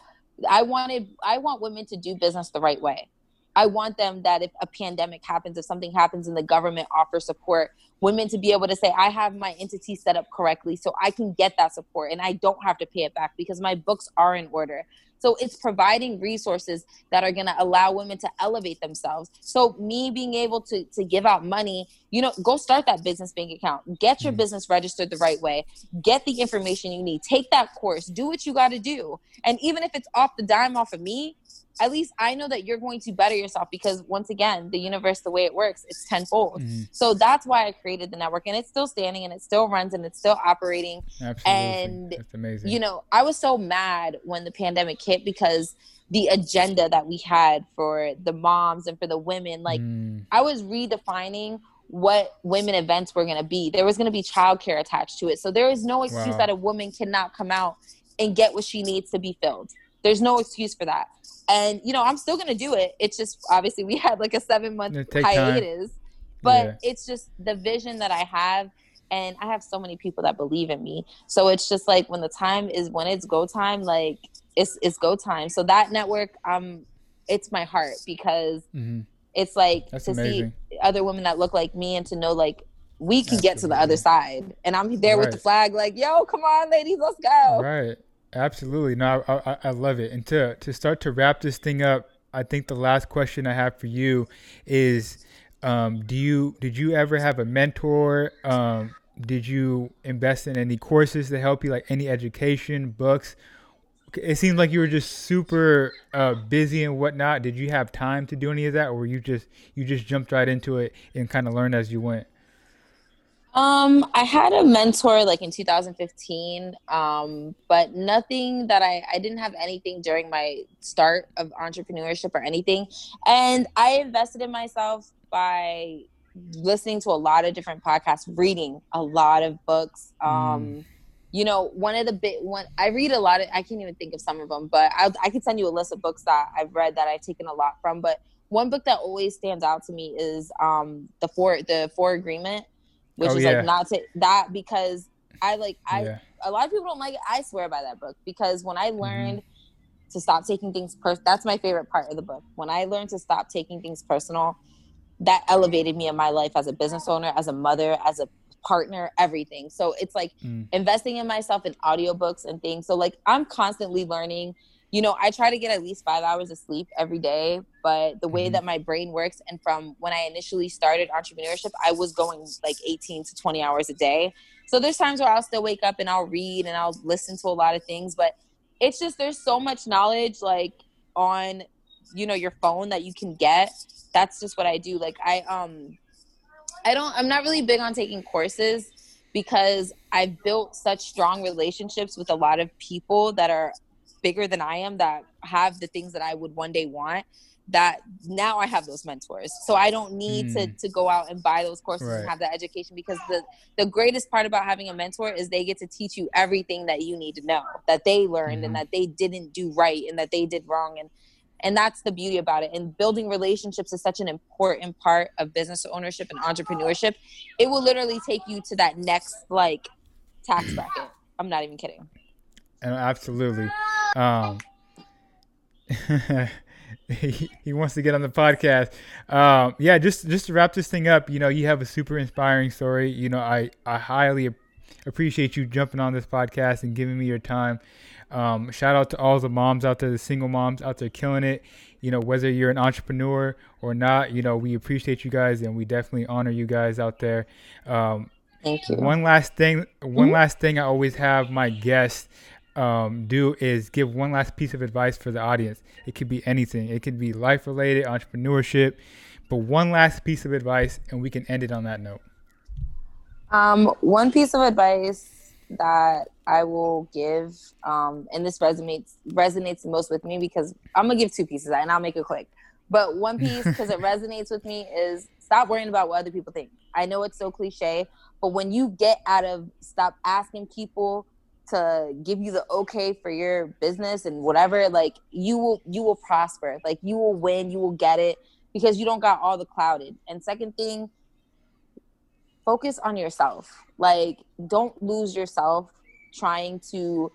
C: I wanted I want women to do business the right way. I want them that if a pandemic happens, if something happens and the government offers support, women to be able to say, I have my entity set up correctly so I can get that support and I don't have to pay it back because my books are in order. So it's providing resources that are going to allow women to elevate themselves. So me being able to to give out money, you know, go start that business bank account. Get your mm-hmm. business registered the right way. Get the information you need. Take that course. Do what you got to do. And even if it's off the dime off of me, at least I know that you're going to better yourself because once again, the universe, the way it works, it's tenfold. Mm-hmm. So that's why I created the network and it's still standing and it still runs and it's still operating. Absolutely. And that's amazing. You know, I was so mad when the pandemic hit because the agenda that we had for the moms and for the women, like mm. I was redefining what women events were going to be. There was going to be childcare attached to it. So there is no excuse wow. that a woman cannot come out and get what she needs to be filled. There's no excuse for that. And you know, I'm still gonna do it. It's just obviously we had like a seven month hiatus, time. but yeah. it's just the vision that I have, and I have so many people that believe in me. So it's just like when the time is when it's go time, like it's it's go time. So that network, um, it's my heart because mm-hmm. it's like That's to amazing. see other women that look like me and to know like we can Absolutely. get to the other side. And I'm there right. with the flag, like, yo, come on, ladies, let's go.
B: Right. Absolutely. No, I, I, I, love it. And to, to start to wrap this thing up, I think the last question I have for you is, um, do you, did you ever have a mentor? Um, did you invest in any courses to help you, like any education, books? It seems like you were just super uh, busy and whatnot. Did you have time to do any of that, or were you just you just jumped right into it and kind of learned as you went?
C: Um, I had a mentor like in 2015, um, but nothing that I I didn't have anything during my start of entrepreneurship or anything. And I invested in myself by listening to a lot of different podcasts, reading a lot of books. Um, mm. you know, one of the big one I read a lot of I can't even think of some of them, but I I can send you a list of books that I've read that I've taken a lot from. But one book that always stands out to me is um the four the four agreement which oh, is yeah. like not to that because I like I yeah. a lot of people don't like it. I swear by that book because when I mm-hmm. learned mm-hmm. to stop taking things personal, that's my favorite part of the book. When I learned to stop taking things personal, that elevated me in my life as a business owner, as a mother, as a partner, everything. So it's like mm. investing in myself in audiobooks and things. So like I'm constantly learning you know, I try to get at least five hours of sleep every day. But the way mm-hmm. that my brain works, and from when I initially started entrepreneurship, I was going like 18 to 20 hours a day. So there's times where I'll still wake up and I'll read and I'll listen to a lot of things. But it's just there's so much knowledge like on, you know, your phone that you can get. That's just what I do. Like I um I don't I'm not really big on taking courses because I've built such strong relationships with a lot of people that are bigger than I am that have the things that I would one day want that now I have those mentors. So I don't need mm. to to go out and buy those courses right. and have that education because the the greatest part about having a mentor is they get to teach you everything that you need to know that they learned mm-hmm. and that they didn't do right and that they did wrong and and that's the beauty about it and building relationships is such an important part of business ownership and entrepreneurship it will literally take you to that next like tax bracket i'm not even kidding And
B: absolutely um he, he wants to get on the podcast. Um, yeah, just just to wrap this thing up, you know, you have a super inspiring story. You know, I I highly appreciate you jumping on this podcast and giving me your time. Um, shout out to all the moms out there, the single moms out there killing it. You know, whether you're an entrepreneur or not, you know, we appreciate you guys and we definitely honor you guys out there. Um,
C: Thank you.
B: One last thing, one mm-hmm. last thing I always have my guests um, do is give one last piece of advice for the audience. It could be anything. It could be life related, entrepreneurship, but one last piece of advice, and we can end it on that note.
C: Um, one piece of advice that I will give, um, and this resonates resonates the most with me because I'm gonna give two pieces, and I'll make it quick. But one piece because it resonates with me is stop worrying about what other people think. I know it's so cliche, but when you get out of stop asking people to give you the okay for your business and whatever like you will you will prosper. Like you will win you will get it because you don't got all the clouded. And second thing focus on yourself. Like don't lose yourself trying to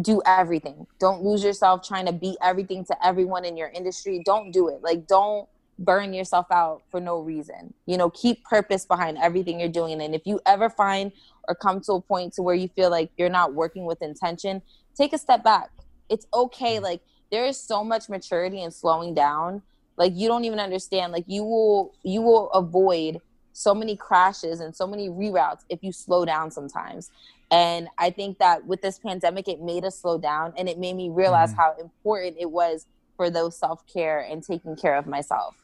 C: do everything. Don't lose yourself trying to beat everything to everyone in your industry. Don't do it. Like don't burn yourself out for no reason you know keep purpose behind everything you're doing and if you ever find or come to a point to where you feel like you're not working with intention, take a step back. It's okay. Mm-hmm. Like there is so much maturity in slowing down. Like you don't even understand. Like you will you will avoid so many crashes and so many reroutes if you slow down sometimes. And I think that with this pandemic, it made us slow down and it made me realize mm-hmm. how important it was for those self care and taking care of myself.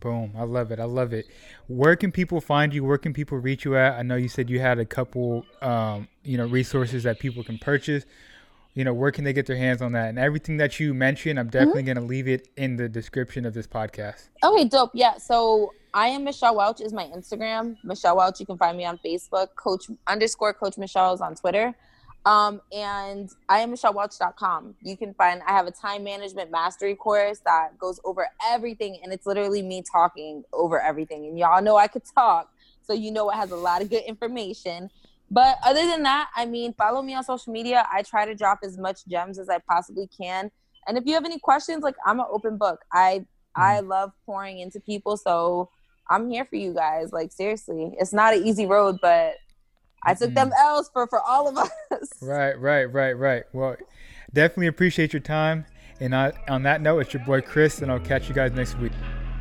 B: Boom. I love it. I love it. Where can people find you? Where can people reach you at? I know you said you had a couple, um, you know, resources that people can purchase. You know, where can they get their hands on that? And everything that you mentioned, I'm definitely mm-hmm. going to leave it in the description of this podcast.
C: Okay, dope. Yeah. So I am Michelle Welch is my Instagram. Michelle Welch. You can find me on Facebook. Coach underscore Coach Michelle is on Twitter. Um, and I am MichelleWelch.com. You can find, I have a time management mastery course that goes over everything. And it's literally me talking over everything. And y'all know I could talk. So you know it has a lot of good information. But other than that, I mean, follow me on social media. I try to drop as much gems as I possibly can. And if you have any questions, like I'm an open book. I I mm-hmm. love pouring into people. So I'm here for you guys. Like seriously. It's not an easy road, but I took mm. them L's for for all of us.
B: Right, right, right, right. Well, definitely appreciate your time. And I, on that note, it's your boy Chris, and I'll catch you guys next week.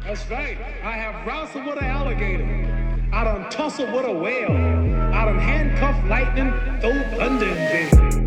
A: That's right. I have wrestled with an alligator. I done tussled with a whale. I done handcuffed lightning, throw thunder in